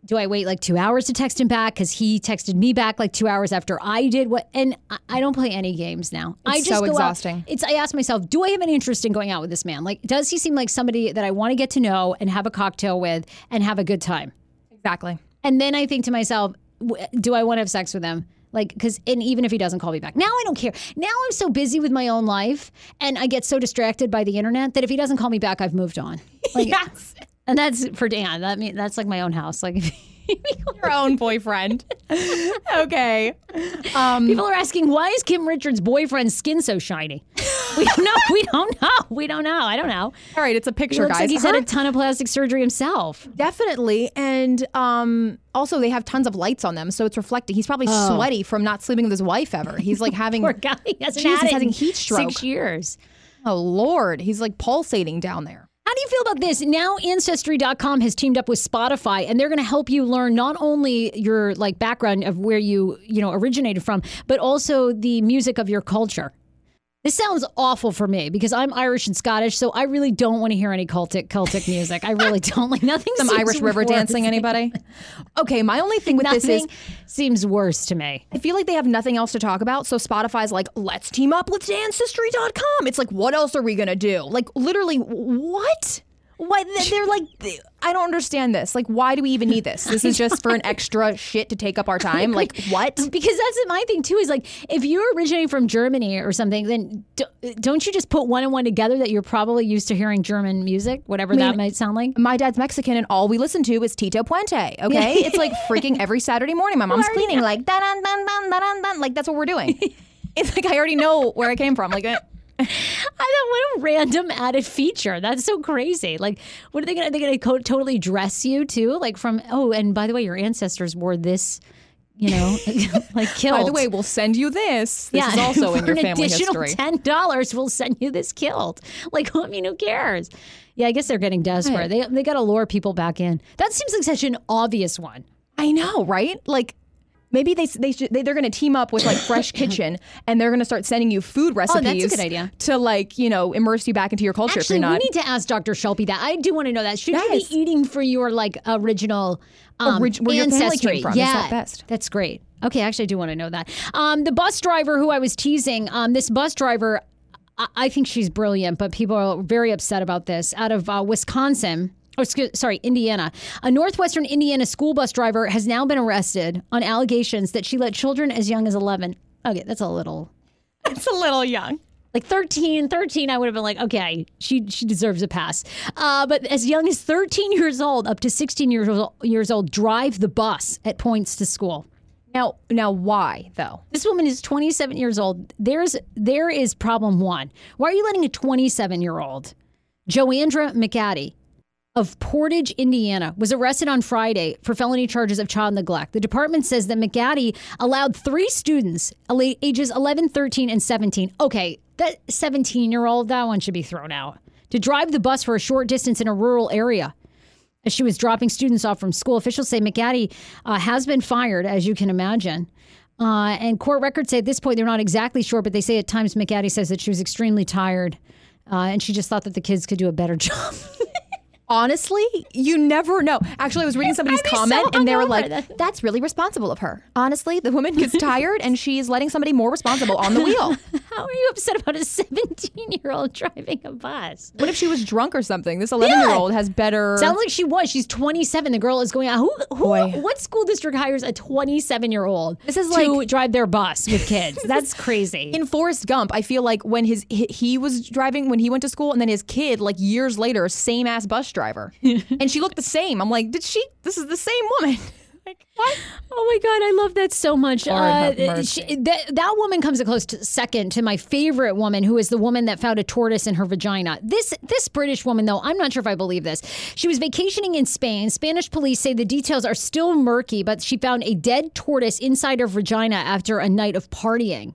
do I wait like two hours to text him back because he texted me back like two hours after I did what? And I, I don't play any games now. I just so go out- exhausting. It's I ask myself, do I have any interest in going out with this man? Like, does he seem like somebody that I want to get to know and have a cocktail with and have a good time? Exactly. And then I think to myself, w- do I want to have sex with him? Like, because, and even if he doesn't call me back, now I don't care. Now I'm so busy with my own life and I get so distracted by the internet that if he doesn't call me back, I've moved on. Like, yes. And that's for Dan. That mean that's like my own house. Like, Your own boyfriend. okay. Um, people are asking, why is Kim Richards' boyfriend's skin so shiny? We don't know. We don't know. We don't know. I don't know. all right. It's a He picture, looks guys. like he's Her- had a ton of plastic surgery himself. Definitely. And um, also, they have tons of lights on them, so it's reflecting. He's probably sweaty from not sleeping with his wife ever. He's like having, Poor guy. He hasn't Jesus, had having heat stroke. Six years. oh, Lord. He's like pulsating down there. You feel about this? Now ancestry.com has teamed up with Spotify and they're going to help you learn not only your like background of where you, you know, originated from, but also the music of your culture. This sounds awful for me because I'm Irish and Scottish, so I really don't want to hear any Celtic Celtic music. I really don't like nothing. Some Irish river dancing, anybody? Okay, my only thing with this is seems worse to me. I feel like they have nothing else to talk about. So Spotify's like, let's team up with Ancestry.com. It's like, what else are we going to do? Like, literally, what? Why they're like I don't understand this. Like why do we even need this? This is just for an extra shit to take up our time. Like what? Because that's my thing too. Is like if you're originating from Germany or something, then don't you just put one and one together that you're probably used to hearing German music, whatever that might sound like. My dad's Mexican, and all we listen to is Tito Puente. Okay, it's like freaking every Saturday morning. My mom's cleaning, like dun dun dun dun dun dun. Like that's what we're doing. it's like I already know where I came from. Like. Uh, I thought, what a random added feature. That's so crazy. Like, what are they gonna? Are they gonna co- totally dress you too? Like from oh, and by the way, your ancestors wore this. You know, like kilt. By the way, we'll send you this. This is also in your an family additional history. Ten dollars, we'll send you this kilt. Like, I mean, who cares? Yeah, I guess they're getting desperate. They they got to lure people back in. That seems like such an obvious one. I know, right? Like maybe they they should, they, they're going to team up with like Fresh Kitchen and they're going to start sending you food recipes. Oh, that's a good idea. To like you know immerse you back into your culture. if Actually, you're we need to ask Dr. Shilpi that. I do want to know that. Should Yes. you be eating for your like original um, Orig- where your ancestry? came from. Is Yeah, that best? That's great. Okay, actually, I do want to know that. Um, the bus driver who I was teasing, um, this bus driver, I, I think she's brilliant, but people are very upset about this. Out of uh, Wisconsin. Oh, excuse, sorry, Indiana. A northwestern Indiana school bus driver has now been arrested on allegations that she let children as young as 11. Okay, that's a little it's a little young. like 13 13 i would have been like okay she she deserves a pass uh, but as young as 13 years old up to 16 years old, years old drive the bus at points to school Now now why though? this woman is 27 years old there's there is problem one why are you letting a 27 year old joandra mcaddy of Portage, Indiana, was arrested on Friday for felony charges of child neglect. The department says that McGaddy allowed three students, ages 11, 13, and 17. Okay, that 17 year old, that one should be thrown out, to drive the bus for a short distance in a rural area. As she was dropping students off from school, officials say McGaddy uh, has been fired, as you can imagine. Uh, and court records say at this point they're not exactly sure, but they say at times McGaddy says that she was extremely tired uh, and she just thought that the kids could do a better job. Honestly, you never know. Actually, I was reading somebody's I'd so comment and they were like, That- "That's really responsible of her." Honestly, the woman gets tired and she's letting somebody more responsible on the wheel. How are you upset about a 17 year old driving a bus? What if she was drunk or something? This 11 year old has better. Sounds like she was. She's 27. The girl is going out. Who, who Boy. what school district hires a 27 year old This is to like- drive their bus with kids? That's crazy. in Forrest Gump, I feel like when his he, he was driving when he went to school, and then his kid, like years later, same ass bus driver, and she looked the same. I'm like, did she? This is the same woman. like what? Oh my god, I love that so much. Uh, mercy. she, that, that woman comes a close to second to my favorite woman, who is the woman that found a tortoise in her vagina. This this British woman, though, I'm not sure if I believe this. She was vacationing in Spain. Spanish police say the details are still murky, but she found a dead tortoise inside her vagina after a night of partying.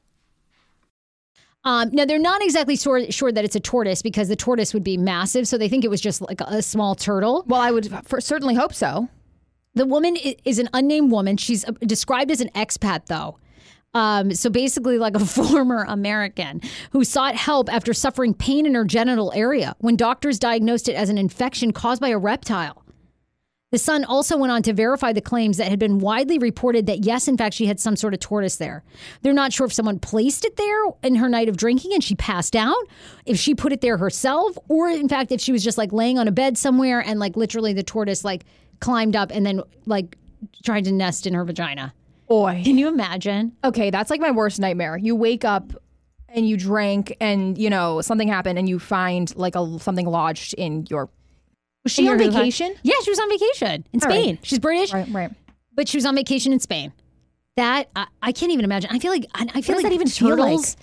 Um, now they're not exactly sure, sure that it's a tortoise because the tortoise would be massive, so they think it was just like a, small turtle. Well, I would for, certainly hope so. The woman is an unnamed woman. She's uh, described as an expat, though. Um, so basically, like a former American who sought help after suffering pain in her genital area when doctors diagnosed it as an infection caused by a reptile. The Sun also went on to verify the claims that had been widely reported that, yes, in fact, she had some sort of tortoise there. They're not sure if someone placed it there in her night of drinking and she passed out, if she put it there herself, or in fact, if she was just like laying on a bed somewhere and like literally the tortoise like climbed up and then like tried to nest in her vagina. Boy. Can you imagine? Okay, that's like my worst nightmare. You wake up and you drank and you know something happened and you find like a something lodged in your was she on vacation? Yeah, she was on vacation in All right. Spain. She's British, Right, right. but she was on vacation in Spain. That I, I can't even imagine. I feel like I, I feel does like that even feel turtles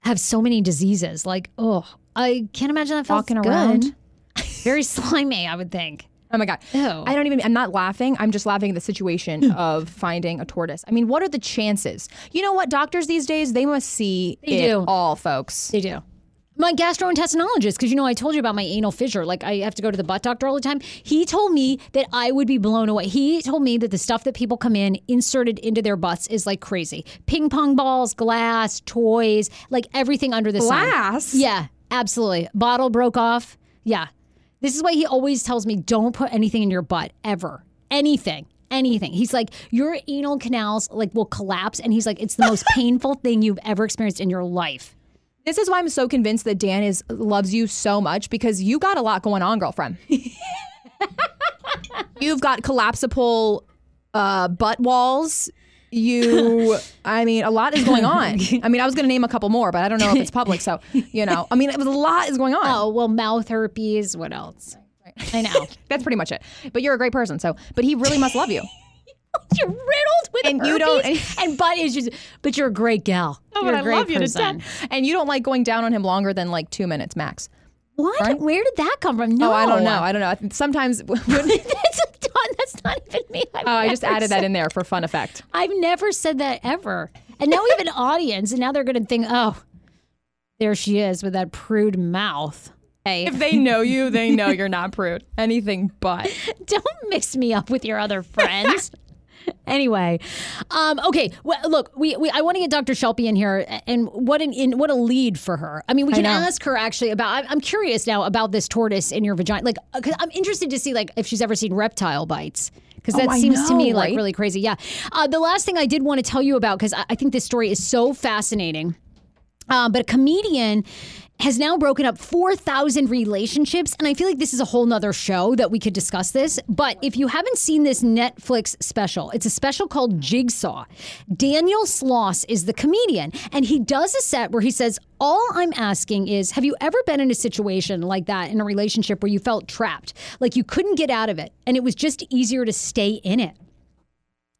have so many diseases. Like, oh, I can't imagine that Walking good. around. Very slimy, I would think. Oh my god. Ew. I don't even I'm not laughing. I'm just laughing at the situation hmm. of finding a tortoise. I mean, what are the chances? You know what? Doctors these days, they must see They it do. all, folks. They do. My gastroenterologist, because you know I told you about my anal fissure. Like I have to go to the butt doctor all the time. He told me that I would be blown away. He told me that the stuff that people come in inserted into their butts is like crazy. Ping pong balls, glass, toys, like everything under the sun. Glass? Yeah, absolutely. Bottle broke off. Yeah. This is why he always tells me don't put anything in your butt ever. Anything. Anything. He's like, your anal canals like will collapse. And he's like, it's the most painful thing you've ever experienced in your life. This is why I'm so convinced that Dan is loves you so much because you got a lot going on, girlfriend. You've got collapsible uh, butt walls. You, I mean, a lot is going on. I mean, I was going to name a couple more, but I don't know if it's public. So, you know, I mean, it was a lot is going on. Oh, well, mouth herpes. What else? I know. That's pretty much it. But you're a great person. So, but he really must love you. You're riddled with And you don't- herpes and butt issues, but you're a great gal. Oh, you're a great person. And you don't like going down on him longer than like two minutes max. What? Where did that come from? No, Oh, I don't know. I don't know. I think Sometimes when, that's, that's not even me. I've oh, I just added that in there for fun effect. I've never said that ever. And now we have an audience, and now they're going to think, oh, there she is with that prude mouth. Hey, If they know you, they know you're not prude. Anything but. don't mix me up with your other friends. anyway, um, okay. Well, look, we, we I want to get Dr. Shilpi in here, and what an in what a lead for her. I mean, we can ask her actually about. I'm, curious now about this tortoise in your vagina. Like, uh, 'cause I'm interested to see like if she's ever seen reptile bites. Because that Oh, I seems to me like right? really crazy. Yeah. Uh, the last thing I did want to tell you about, because I, I think this story is so fascinating. Uh, but a comedian has now broken up 4,000 relationships. And I feel like this is a whole nother show that we could discuss this. But if you haven't seen this Netflix special, it's a special called Jigsaw. Daniel Sloss is the comedian. And he does a set where he says, All I'm asking is, have you ever been in a situation like that in a relationship where you felt trapped? Like you couldn't get out of it and it was just easier to stay in it?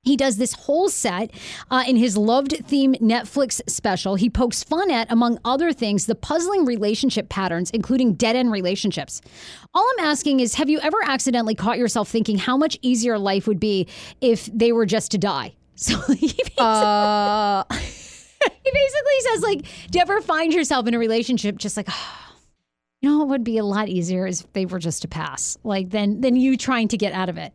He does this whole set uh, in his loved theme Netflix special. He pokes fun at, among other things, the puzzling relationship patterns, including dead end relationships. All I'm asking is have you ever accidentally caught yourself thinking how much easier life would be if they were just to die? So he basically, Uh, he basically says, like, do you ever find yourself in a relationship just like, you know, what would be a lot easier is if they were just to pass, like, than, than you trying to get out of it.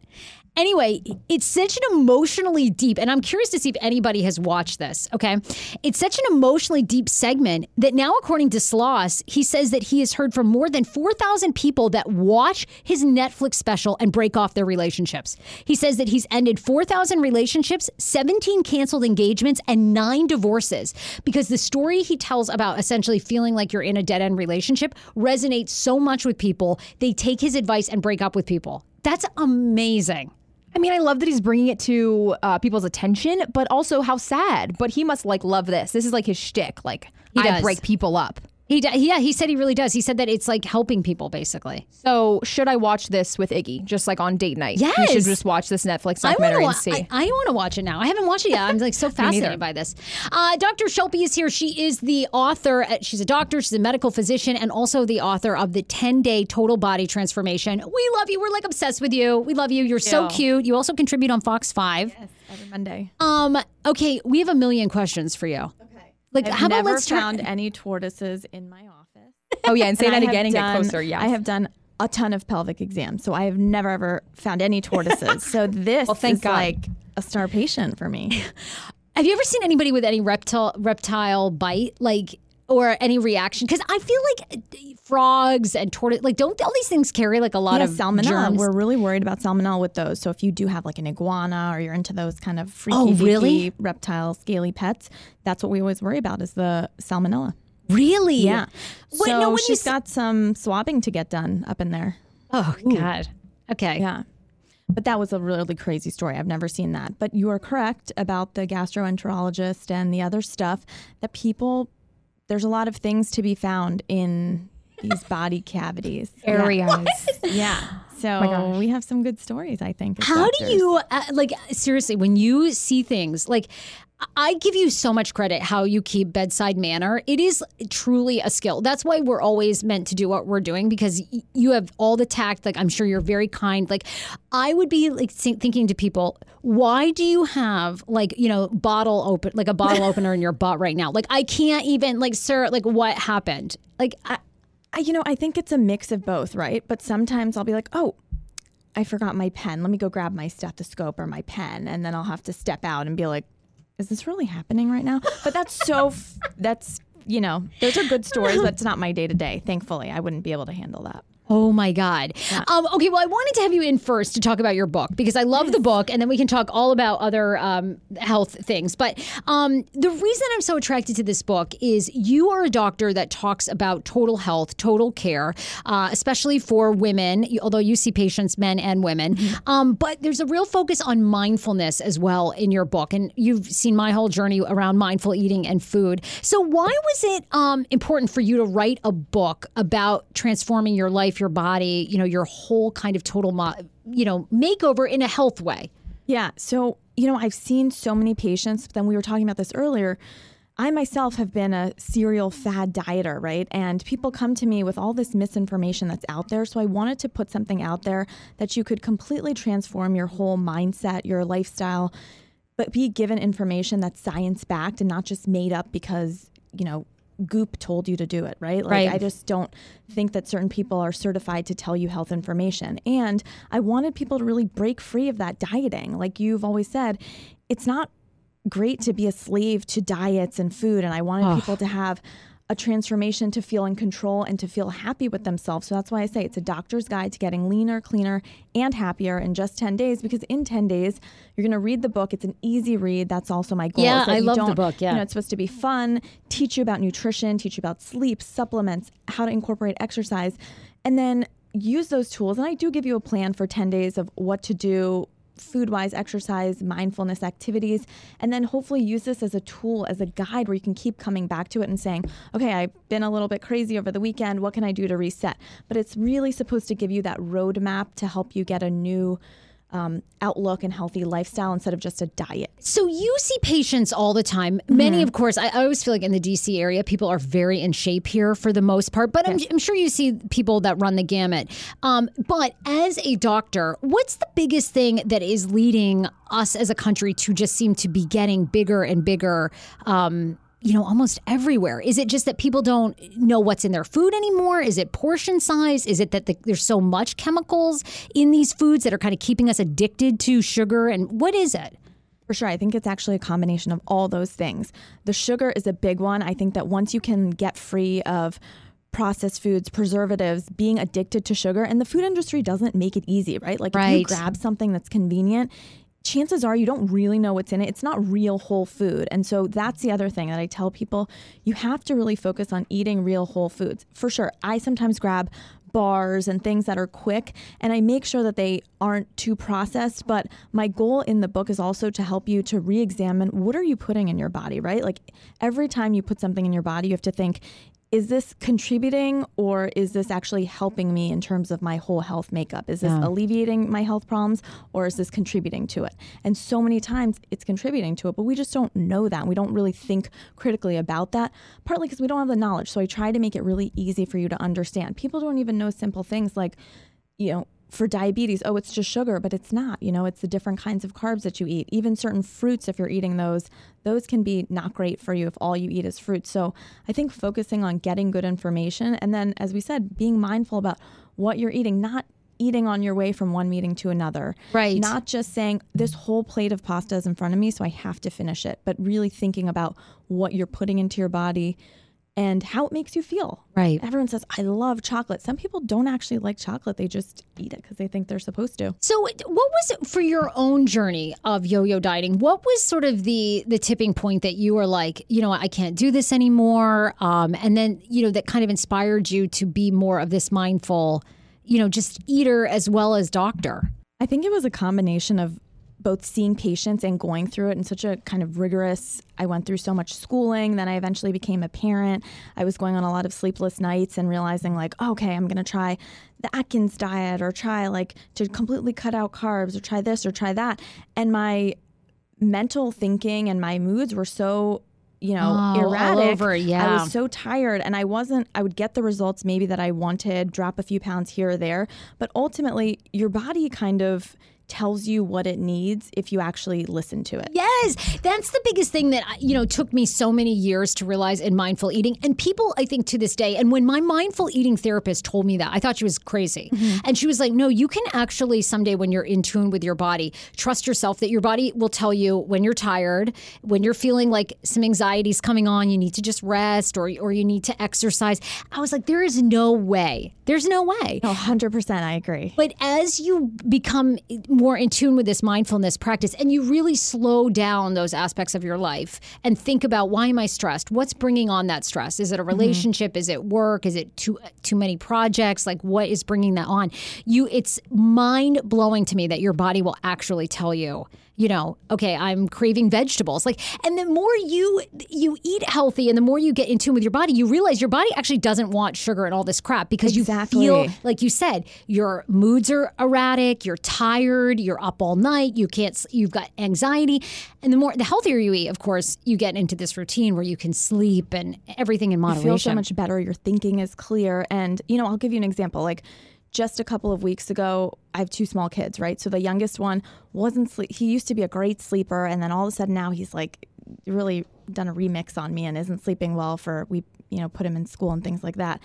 Anyway, it's such an emotionally deep, and I'm curious to see if anybody has watched this. Okay. It's such an emotionally deep segment that now, according to Sloss, he says that he has heard from more than 4,000 people that watch his Netflix special and break off their relationships. He says that he's ended 4,000 relationships, 17 canceled engagements, and nine divorces because the story he tells about essentially feeling like you're in a dead end relationship resonates so much with people. They take his advice and break up with people. That's amazing. I mean, I love that he's bringing it to uh, people's attention, but also how sad. But he must like love this. This is like his shtick. Like He I does. break people up. He d- yeah, he said he really does. He said that it's like helping people basically. So should I watch this with Iggy, just like on date night? Yes. you should just watch this Netflix documentary to. and see. I, I want to watch it now. I haven't watched it yet. I'm like so fascinated by this. Uh, Dr. Shilpi is here. She is the author. uh, She's a doctor. She's a medical physician, and also the author of the 10 Day Total Body Transformation. We love you. We're like obsessed with you. We love you. You're so cute. You also contribute on Fox Five. Every Monday. Um. Okay, we have a million questions for you. Okay. Like, I've how about never let's try- found any tortoises in my office. oh yeah, and say And that I again and get closer. Yeah, I have done a ton of pelvic exams, so I have never ever found any tortoises. so this Well, thank is God. like a star patient for me. Have you ever seen anybody with any reptile reptile bite, like, or any reaction? Because I feel like uh, frogs and tortoise, like, don't all these things carry like a lot yeah, of salmonella. germs? We're really worried about salmonella with those. So if you do have like an iguana or you're into those kind of freaky, Oh, really? reptile, scaly pets, that's what we always worry about is the salmonella. really? Yeah. Wait, so no, when you she's s- got some swabbing to get done up in there. Oh God. Okay. Yeah. But that was a really crazy story. I've never seen that. But you are correct about the gastroenterologist and the other stuff that people, there's a lot of things to be found in these body cavities. areas. Yeah. yeah. So we have some good stories, I think. How do you uh, like seriously when you see things like I give you so much credit how you keep bedside manner. It is truly a skill. That's why we're always meant to do what we're doing because you have all the tact. Like I'm sure you're very kind. Like I would be like thinking to people, why do you have like you know bottle open like a bottle opener in your butt right now? Like I can't even like sir, like what happened? Like I, I, you know, I think it's a mix of both, right? But sometimes I'll be like, oh, I forgot my pen. Let me go grab my stethoscope or my pen, and then I'll have to step out and be like, is this really happening right now? But that's so. F- that's you know, those are good stories. That's not my day to day. Thankfully, I wouldn't be able to handle that. Oh my God. Um, okay, well, I wanted to have you in first to talk about your book because I love the book, and then we can talk all about other um, health things. But um, the reason I'm so attracted to this book is you are a doctor that talks about total health, total care, uh, especially for women, although you see patients, men and women. Um, but there's a real focus on mindfulness as well in your book. And you've seen my whole journey around mindful eating and food. So, why was it um, important for you to write a book about transforming your life, your body, you know, your whole kind of total, mo- you know, makeover in a health way? Yeah. So, you know, I've seen so many patients, then we were talking about this earlier. I myself have been a serial fad dieter, right? And people come to me with all this misinformation that's out there. So I wanted to put something out there that you could completely transform your whole mindset, your lifestyle, but be given information that's science backed and not just made up because, you know, Goop told you to do it, right? Like Right. I just don't think that certain people are certified to tell you health information. And I wanted people to really break free of that dieting. Like you've always said, it's not great to be a slave to diets and food. And I wanted people to have a transformation to feel in control and to feel happy with themselves. So that's why I say it's a doctor's guide to getting leaner, cleaner, and happier in just 10 days. Because in 10 days, you're going to read the book. It's an easy read. That's also my goal. Yeah, I love the book, yeah. You know, it's supposed to be fun, teach you about nutrition, teach you about sleep, supplements, how to incorporate exercise, and then use those tools. And I do give you a plan for 10 days of what to do food wise, exercise, mindfulness activities, and then hopefully use this as a tool, as a guide where you can keep coming back to it and saying, okay, I've been a little bit crazy over the weekend. What can I do to reset? But it's really supposed to give you that roadmap to help you get a new um, outlook and healthy lifestyle instead of just a diet. So you see patients all the time. Many, of course, I, I always feel like in the DC area, people are very in shape here for the most part. But I'm, I'm sure you see people that run the gamut. Um, but as a doctor, what's the biggest thing that is leading us as a country to just seem to be getting bigger and bigger? Um, you know, almost everywhere. Is it just that people don't know what's in their food anymore? Is it portion size? Is it that the, there's so much chemicals in these foods that are kind of keeping us addicted to sugar? And what is it? For sure. I think it's actually a combination of all those things. The sugar is a big one. I think that once you can get free of processed foods, preservatives, being addicted to sugar, and the food industry doesn't make it easy, right? Like if you grab something that's convenient, chances are you don't really know what's in it. It's not real whole food. And so that's the other thing that I tell people you have to really focus on eating real whole foods. For sure. I sometimes grab bars and things that are quick and I make sure that they aren't too processed but my goal in the book is also to help you to re-examine what are you putting in your body right like every time you put something in your body you have to think is this contributing or is this actually helping me in terms of my whole health makeup? Is this alleviating my health problems or is this contributing to it? And so many times it's contributing to it, but we just don't know that. We don't really think critically about that, partly because we don't have the knowledge. So I try to make it really easy for you to understand. People don't even know simple things like, you know, for diabetes, oh, it's just sugar, but it's not. You know, it's the different kinds of carbs that you eat. Even certain fruits, if you're eating those, those can be not great for you if all you eat is fruit. So I think focusing on getting good information and then, as we said, being mindful about what you're eating, not eating on your way from one meeting to another. Right. Not just saying this whole plate of pasta is in front of me, so I have to finish it, but really thinking about what you're putting into your body and how it makes you feel. Right. Everyone says, I love chocolate. Some people don't actually like chocolate. They just eat it because they think they're supposed to. So, what was it for your own journey of yo-yo dieting? What was sort of the the tipping point that you were like, you know, I can't do this anymore, um, and then you know that kind of inspired you to be more of this mindful, you know, just eater as well as doctor. I think it was a combination of both seeing patients and going through it in such a kind of rigorous I went through so much schooling then I eventually became a parent. I was going on a lot of sleepless nights and realizing like oh, okay I'm going to try the Atkins diet or try like to completely cut out carbs or try this or try that. And my mental thinking and my moods were so you know Oh, erratic. over, i was so tired and i wasn't i would get the results maybe that i wanted drop a few pounds here or there but ultimately your body kind of tells you what it needs if you actually listen to it Yes, that's the biggest thing that you know took me so many years to realize in mindful eating. And people, I think, to this day, and when my mindful eating therapist told me that, I thought she was crazy. Mm-hmm. And she was like, "No, you can actually someday, when you're in tune with your body, trust yourself that your body will tell you when you're tired, when you're feeling like some anxiety's coming on, you need to just rest, or or you need to exercise." I was like, "There is no way. There's no way." no 100% i agree But as you become more in tune with this mindfulness practice and you really slow down those aspects of your life and think about why am I stressed? What's bringing on that stress? Is it a mm-hmm. relationship? Is it work? Is it too too many projects? Like what is bringing that on? You it's mind blowing to me that your body will actually tell you you know, okay, I'm craving vegetables. Like, and the more you you eat healthy, and the more you get in tune with your body, you realize your body actually doesn't want sugar and all this crap because Exactly. you feel like you said, your moods are erratic, you're tired, you're up all night, you can't, you've got anxiety, and the more the healthier you eat, of course, you get into this routine where you can sleep and everything in moderation. you feel so much better your thinking is clear and you know i'll give you an example like just a couple of weeks ago i have two small kids right? So the youngest one wasn't sleep he used to be a great sleeper and then all of a sudden now he's like really done a remix on me and isn't sleeping well for we you know put him in school and things like that.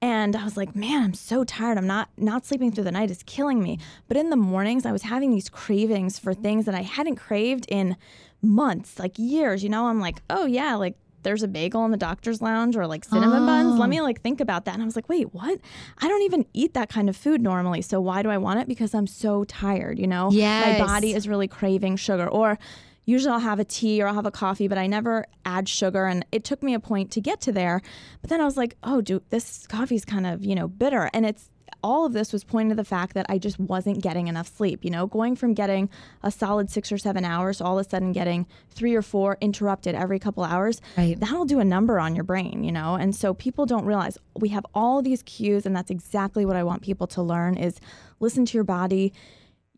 And i was like man i'm so tired. I'm not not sleeping through the night is killing me. But in the mornings i was having these cravings for things that i hadn't craved in months like years you know? I'm like oh yeah like there's a bagel in the doctor's lounge or like cinnamon buns. Let me oh. like think about that. And I was like, wait, what? I don't even eat that kind of food normally. So why do I want it? Because I'm so tired, you know? Yeah. My body is really craving sugar. Or usually I'll have a tea or I'll have a coffee, but I never add sugar. And it took me a point to get to there. But then I was like, oh, dude, this coffee's kind of, you know, bitter. And it's all of this was pointing to the fact that I just wasn't getting enough sleep. You know, going from getting a solid six or seven hours to all of a sudden getting three or four interrupted every couple hours, Right. that'll do a number on your brain, you know? And so people don't realize we have all these cues, and that's exactly what I want people to learn is listen to your body.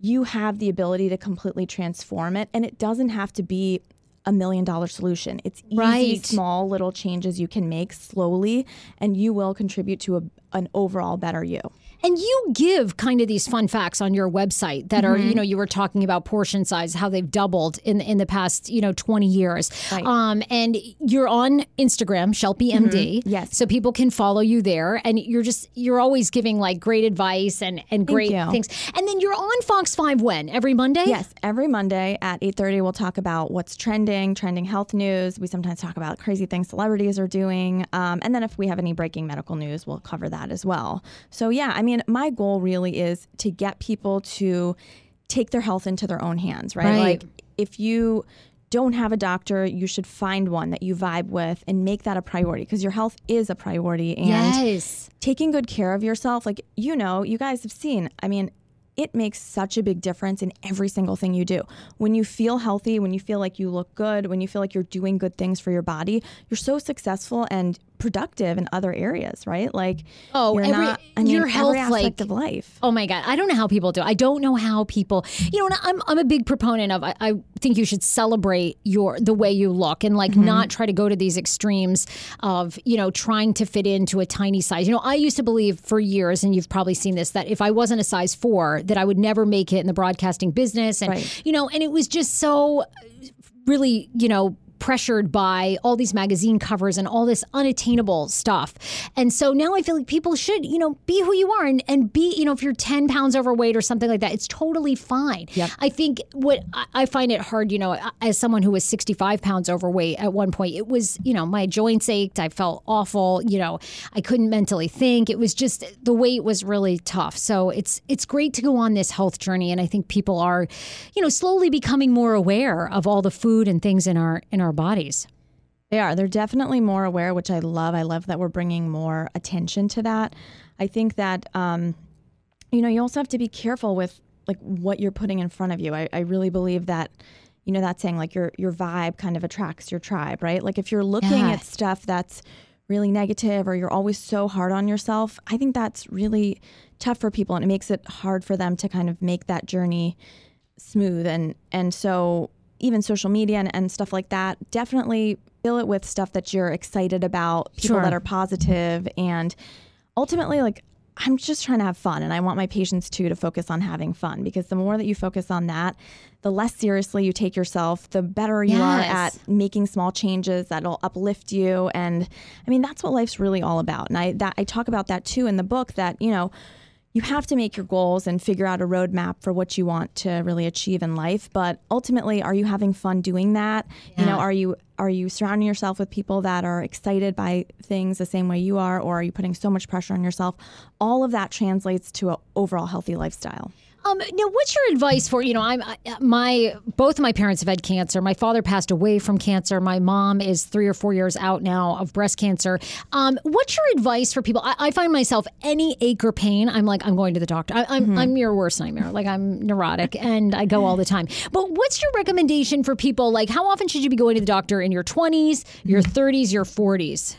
You have the ability to completely transform it, and it doesn't have to be a million dollar solution. It's easy, Right. small little changes you can make slowly, and you will contribute to a, an overall better you. And you give kind of these fun facts on your website that are, you know, you were talking about portion size, how they've doubled in in the past, you know, 20 years. Right. Um, and you're on Instagram, Shilpi MD. Yes. So people can follow you there. And you're just you're always giving like great advice and, and great things. And then you're on Fox 5 when? Every Monday? Yes, every Monday at 8:30 we'll talk about what's trending, trending health news. We sometimes talk about crazy things celebrities are doing, um, and then if we have any breaking medical news, we'll cover that as well. So yeah, I mean, my goal really is to get people to take their health into their own hands, right? Right. Like if you don't have a doctor, you should find one that you vibe with and make that a priority because your health is a priority and Yes. taking good care of yourself, like you know, you guys have seen, I mean, it makes such a big difference in every single thing you do. When you feel healthy, when you feel like you look good, when you feel like you're doing good things for your body, you're so successful and productive in other areas, right? Like, Oh, you're every- not, I mean, your health, like- of life. Oh my God. I don't know how people do. it. I don't know how people, you know, I'm, I'm a big proponent of, I, I think you should celebrate your, the way you look and like mm-hmm. not try to go to these extremes of, you know, trying to fit into a tiny size. You know, I used to believe for years, and you've probably seen this, that if I wasn't a size four, that I would never make it in the broadcasting business. And, Right. you know, and it was just so really, you know, pressured by all these magazine covers and all this unattainable stuff. And so now I feel like people should, you know, be who you are and, and be, you know, if you're 10 pounds overweight or something like that, it's totally fine. I think what I- I find it hard, you know, as someone who was 65 pounds overweight at one point, it was, you know, my joints ached. I felt awful. You know, I couldn't mentally think. It was just the weight was really tough. So it's, it's great to go on this health journey. And I think people are, you know, slowly becoming more aware of all the food and things in our, in our bodies. They are. They're definitely more aware, which I love. I love that we're bringing more attention to that. I think that, um, you know, you also have to be careful with like what you're putting in front of you. I, I really believe that, you know, that saying like your your vibe kind of attracts your tribe, right? Like if you're looking Yeah. at stuff that's really negative or you're always so hard on yourself, I think that's really tough for people and it makes it hard for them to kind of make that journey smooth and and so even social media and, and stuff like that, definitely fill it with stuff that you're excited about, people Sure. that are positive, and ultimately, like, I'm just trying to have fun. And I want my patients too to focus on having fun because the more that you focus on that, the less seriously you take yourself, the better you are at making small changes that'll uplift you. And I mean, that's what life's really all about. And I, that, I talk about that too in the book that, you know, you have to make your goals and figure out a roadmap for what you want to really achieve in life. But ultimately are you having fun doing that? You know are you are you surrounding yourself with people that are excited by things the same way you are or are you putting so much pressure on yourself? All of that translates to an overall healthy lifestyle Um, now, what's your advice for you know? I'm I- my both of my parents have had cancer. My father passed away from cancer. My mom is three or four years out now of breast cancer. Um, what's your advice for people? I, I find myself any ache or pain, I'm like I'm going to the doctor. I, I'm I'm your worst nightmare. Like I'm neurotic and I go all the time. But what's your recommendation for people? Like how often should you be going to the doctor in your 20s, your 30s, your 40s?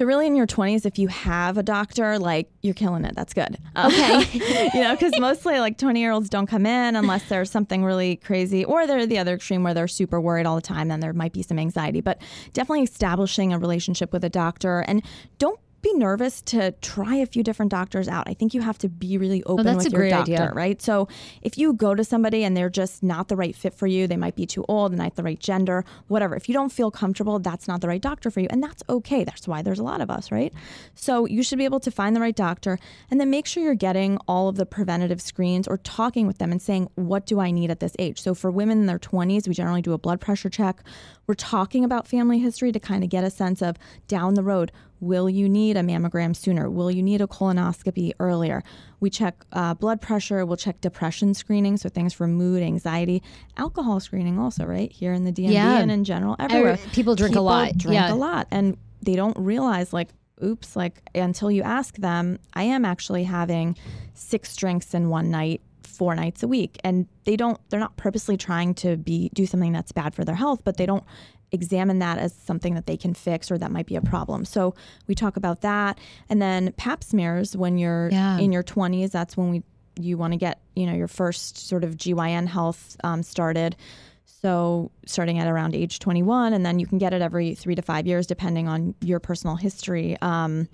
So really, in your twenties, if you have a doctor, like you're killing it. That's good. Um, okay, you know, because mostly like twenty year olds don't come in unless there's something really crazy, or they're the other extreme where they're super worried all the time. Then there might be some anxiety. But definitely establishing a relationship with a doctor, and don't be nervous to try a few different doctors out. I think you have to be really open that's with your doctor, idea. right? So if you go to somebody and they're just not the right fit for you, they might be too old, and not the right gender, whatever. If you don't feel comfortable, that's not the right doctor for you. And that's okay. That's why there's a lot of us, right? So you should be able to find the right doctor and then make sure you're getting all of the preventative screens or talking with them and saying, what do I need at this age? So for women in their 20s, we generally do a blood pressure check. We're talking about family history to kind of get a sense of down the road, will you need a mammogram sooner? Will you need a colonoscopy earlier? We check uh, blood pressure, we'll check depression screening, so things for mood, anxiety, alcohol screening also, right? Here in the DMV Yeah. and in general, everywhere. people drink a lot. Drink Yeah. a lot. And they don't realize, like, oops, like, until you ask them, I am actually having six drinks in one night four nights a week and they don't they're not purposely trying to be do something that's bad for their health but they don't examine that as something that they can fix or that might be a problem. So we talk about that. And then pap smears when you're Yeah. in your 20s that's when we you want to get you know your first sort of gyn health um, started. So starting at around age 21 and then you can get it every three to five years depending on your personal history. Um,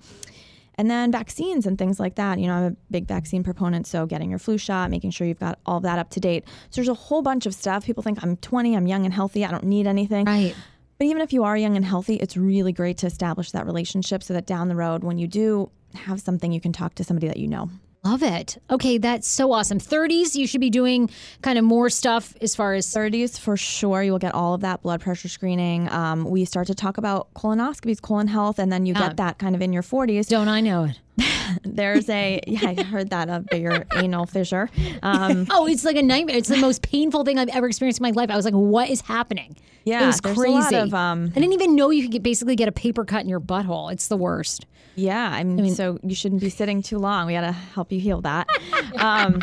and then vaccines and things like that. You know, I'm a big vaccine proponent, so getting your flu shot, making sure you've got all that up to date. So there's a whole bunch of stuff. People think I'm 20, I'm young and healthy, I don't need anything. Right. But even if you are young and healthy, it's really great to establish that relationship so that down the road, when you do have something, you can talk to somebody that you know. Love it. Okay, that's so awesome. 30s, you should be doing kind of more stuff as far as 30s for sure you will get all of that blood pressure screening um, we start to talk about colonoscopies colon health and then you Yeah. get that kind of in your 40s don't I know it? there's a yeah i heard that a bigger anal fissure um, Oh, it's like a nightmare. It's the most painful thing I've ever experienced in my life. I was like, what is happening? Yeah, it was crazy. lot of, um, I didn't even know you could get, basically get a paper cut in your butthole. It's the worst. Yeah, I mean, so you shouldn't be sitting too long. We got to help you heal that. Um,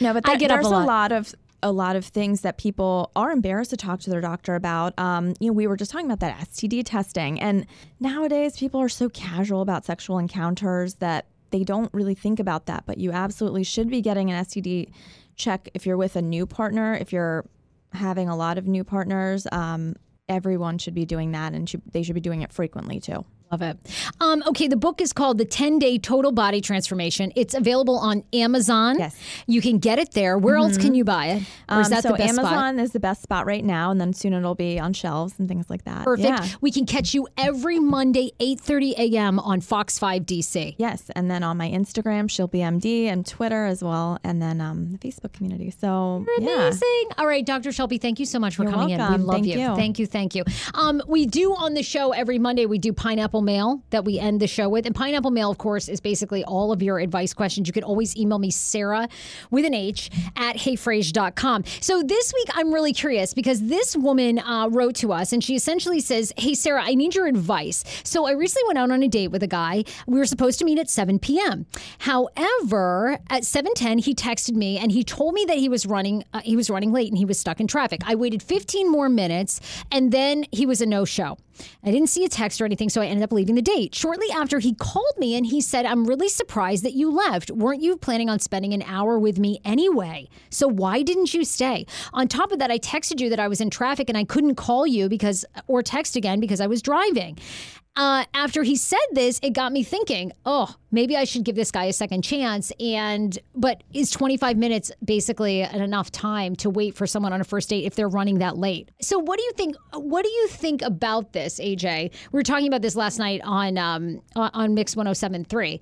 no, but I there- get there's a lot. lot of a lot of things that people are embarrassed to talk to their doctor about. Um, you know, we were just talking about that STD testing, and nowadays people are so casual about sexual encounters that they don't really think about that. But you absolutely should be getting an STD check if you're with a new partner. If you're having a lot of new partners, um, everyone should be doing that, and should, they should be doing it frequently too. Love it. Um, okay, the book is called The 10 Day Total Body Transformation. It's available on Amazon. Yes. You can get it there. Where else can you buy it? Um, so best spot? Amazon is the best spot right now, and then soon it'll be on shelves and things like that. Perfect. Yeah. We can catch you every Monday, 8.30 a.m. on Fox 5 DC. Yes, and then on my Instagram, Shilpi MD, and Twitter as well, and then um, the Facebook community. So yeah, Amazing. All right, Dr. Shilpi, thank you so much for You're coming in. We love Thank you. you. Thank you. Thank you. Um, we do on the show every Monday, we do pineapple mail that we end the show with. And pineapple mail, of course, is basically all of your advice questions. You can always email me, Sarah with an H at heyfrase.com. So this week, I'm really curious because this woman uh, wrote to us and she essentially says, Hey, Sarah, I need your advice. So I recently went out on a date with a guy. We were supposed to meet at 7 p.m. However, at 7:10, he texted me and he told me that he was running uh, he was running late and he was stuck in traffic. I waited 15 more minutes and then he was a no-show. I didn't see a text or anything, so I ended up leaving the date. Shortly after, he called me and he said, I'm really surprised that you left. Weren't you planning on spending an hour with me anyway? So why didn't you stay? On top of that, I texted you that I was in traffic and I couldn't call you because, or text again because I was driving. Uh, after he said this, it got me thinking, oh, maybe I should give this guy a second chance. And, but is 25 minutes basically enough time to wait for someone on a first date if they're running that late? So, what do you think? What do you think about this, AJ? We were talking about this last night on um, on Mix 1073.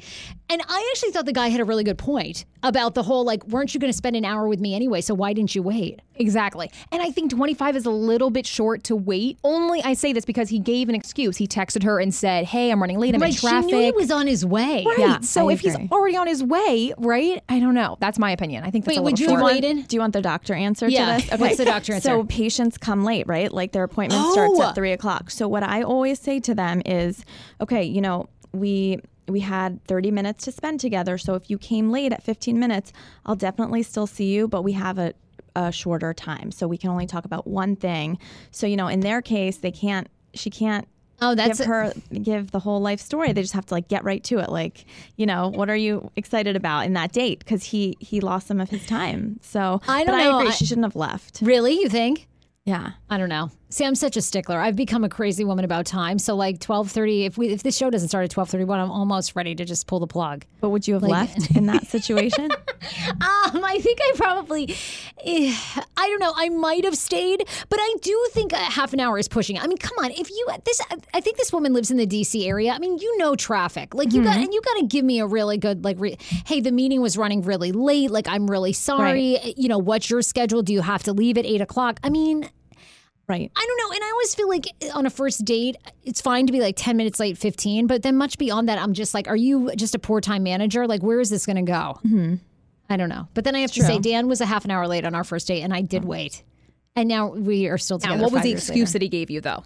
And I actually thought the guy had a really good point about the whole like, weren't you going to spend an hour with me anyway? So, why didn't you wait? Exactly. And I think 25 is a little bit short to wait. Only I say this because he gave an excuse. He texted her and said, Hey, I'm running late. I'm Right, in traffic. she knew he was on his way. Right. Yeah, so I if he's already on his way, right? I don't know. That's my opinion. I think that's Wait, a would you short. have? Do you want the doctor answer Yeah. to this? Okay. What's the doctor answer? So patients come late, right? Like their appointment starts Oh. at three o'clock. So what I always say to them is, okay, you know, we we had 30 minutes to spend together. So if you came late at 15 minutes, I'll definitely still see you, but we have a, a shorter time. So we can only talk about one thing. So, you know, in their case, they can't, she can't Oh, that's give her give the whole life story. They just have to like get right to it. Like, you know, what are you excited about in that date? Because he he lost some of his time. So I don't I know. agree. I- she shouldn't have left. really, you think? Yeah. I don't know. See, I'm such a stickler. I've become a crazy woman about time. So like 12:30, if we if this show doesn't start at 12:31, I'm almost ready to just pull the plug. But would you have Like- left in that situation? Um, I think I probably, eh, I don't know. I might have stayed, but I do think a half an hour is pushing. I mean, come on. If you this, I think this woman lives in the D.C. area. I mean, you know traffic. Like you got, and you got to give me a really good like. Re, hey, the meeting was running really late. Like I'm really sorry. You know, what's your schedule? Do you have to leave at eight o'clock? I mean, right. I don't know. And I always feel like on a first date, it's fine to be like 10 minutes late, 15. But then much beyond that, I'm just like, are you just a poor time manager? Like, where is this going to go? Mm-hmm. I don't know. But then I have to say, Dan was a half an hour late on our first date, and I did wait. And now we are still together. Now, what was the excuse later. that he gave you though?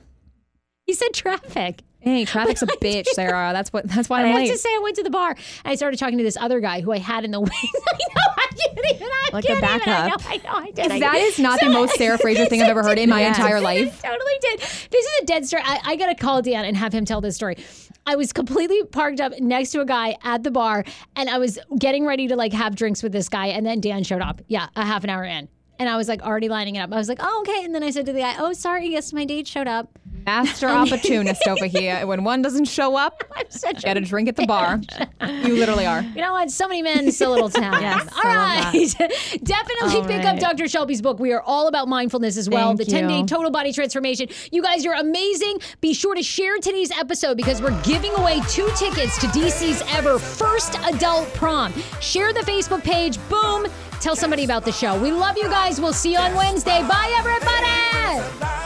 He said traffic. Hey, traffic's a bitch, Sarah. That's what. That's why I I'm have late. to say, I went to the bar and I started talking to this other guy who I had in the wing. I I can't even. Like a can't. I know, backup. I know, I did. I That did. is not the most Sarah Fraser thing I've ever heard in my Yes. entire I life. totally did. This is a dead story. I, I got to call Dan and have him tell this story. I was completely parked up next to a guy at the bar, and I was getting ready to like have drinks with this guy, and then Dan showed up. Yeah, a half an hour in. And I was like already lining it up. I was like, oh, okay. And then I said to the guy, oh, sorry. Yes, my date showed up. Master opportunist over here. When one doesn't show up, such get a drink at the bar. You literally are. You know what? So many men, so little time. Yes, all I love right. Definitely All pick up. Dr. Shilpi's book. We are all about mindfulness as well. Thank the 10 day total body transformation. You guys you're amazing. Be sure to share today's episode because we're giving away two tickets to DC's ever first adult prom. Share the Facebook page. Boom. Tell somebody about the show. We love you guys. We'll see you on Wednesday. Bye, everybody.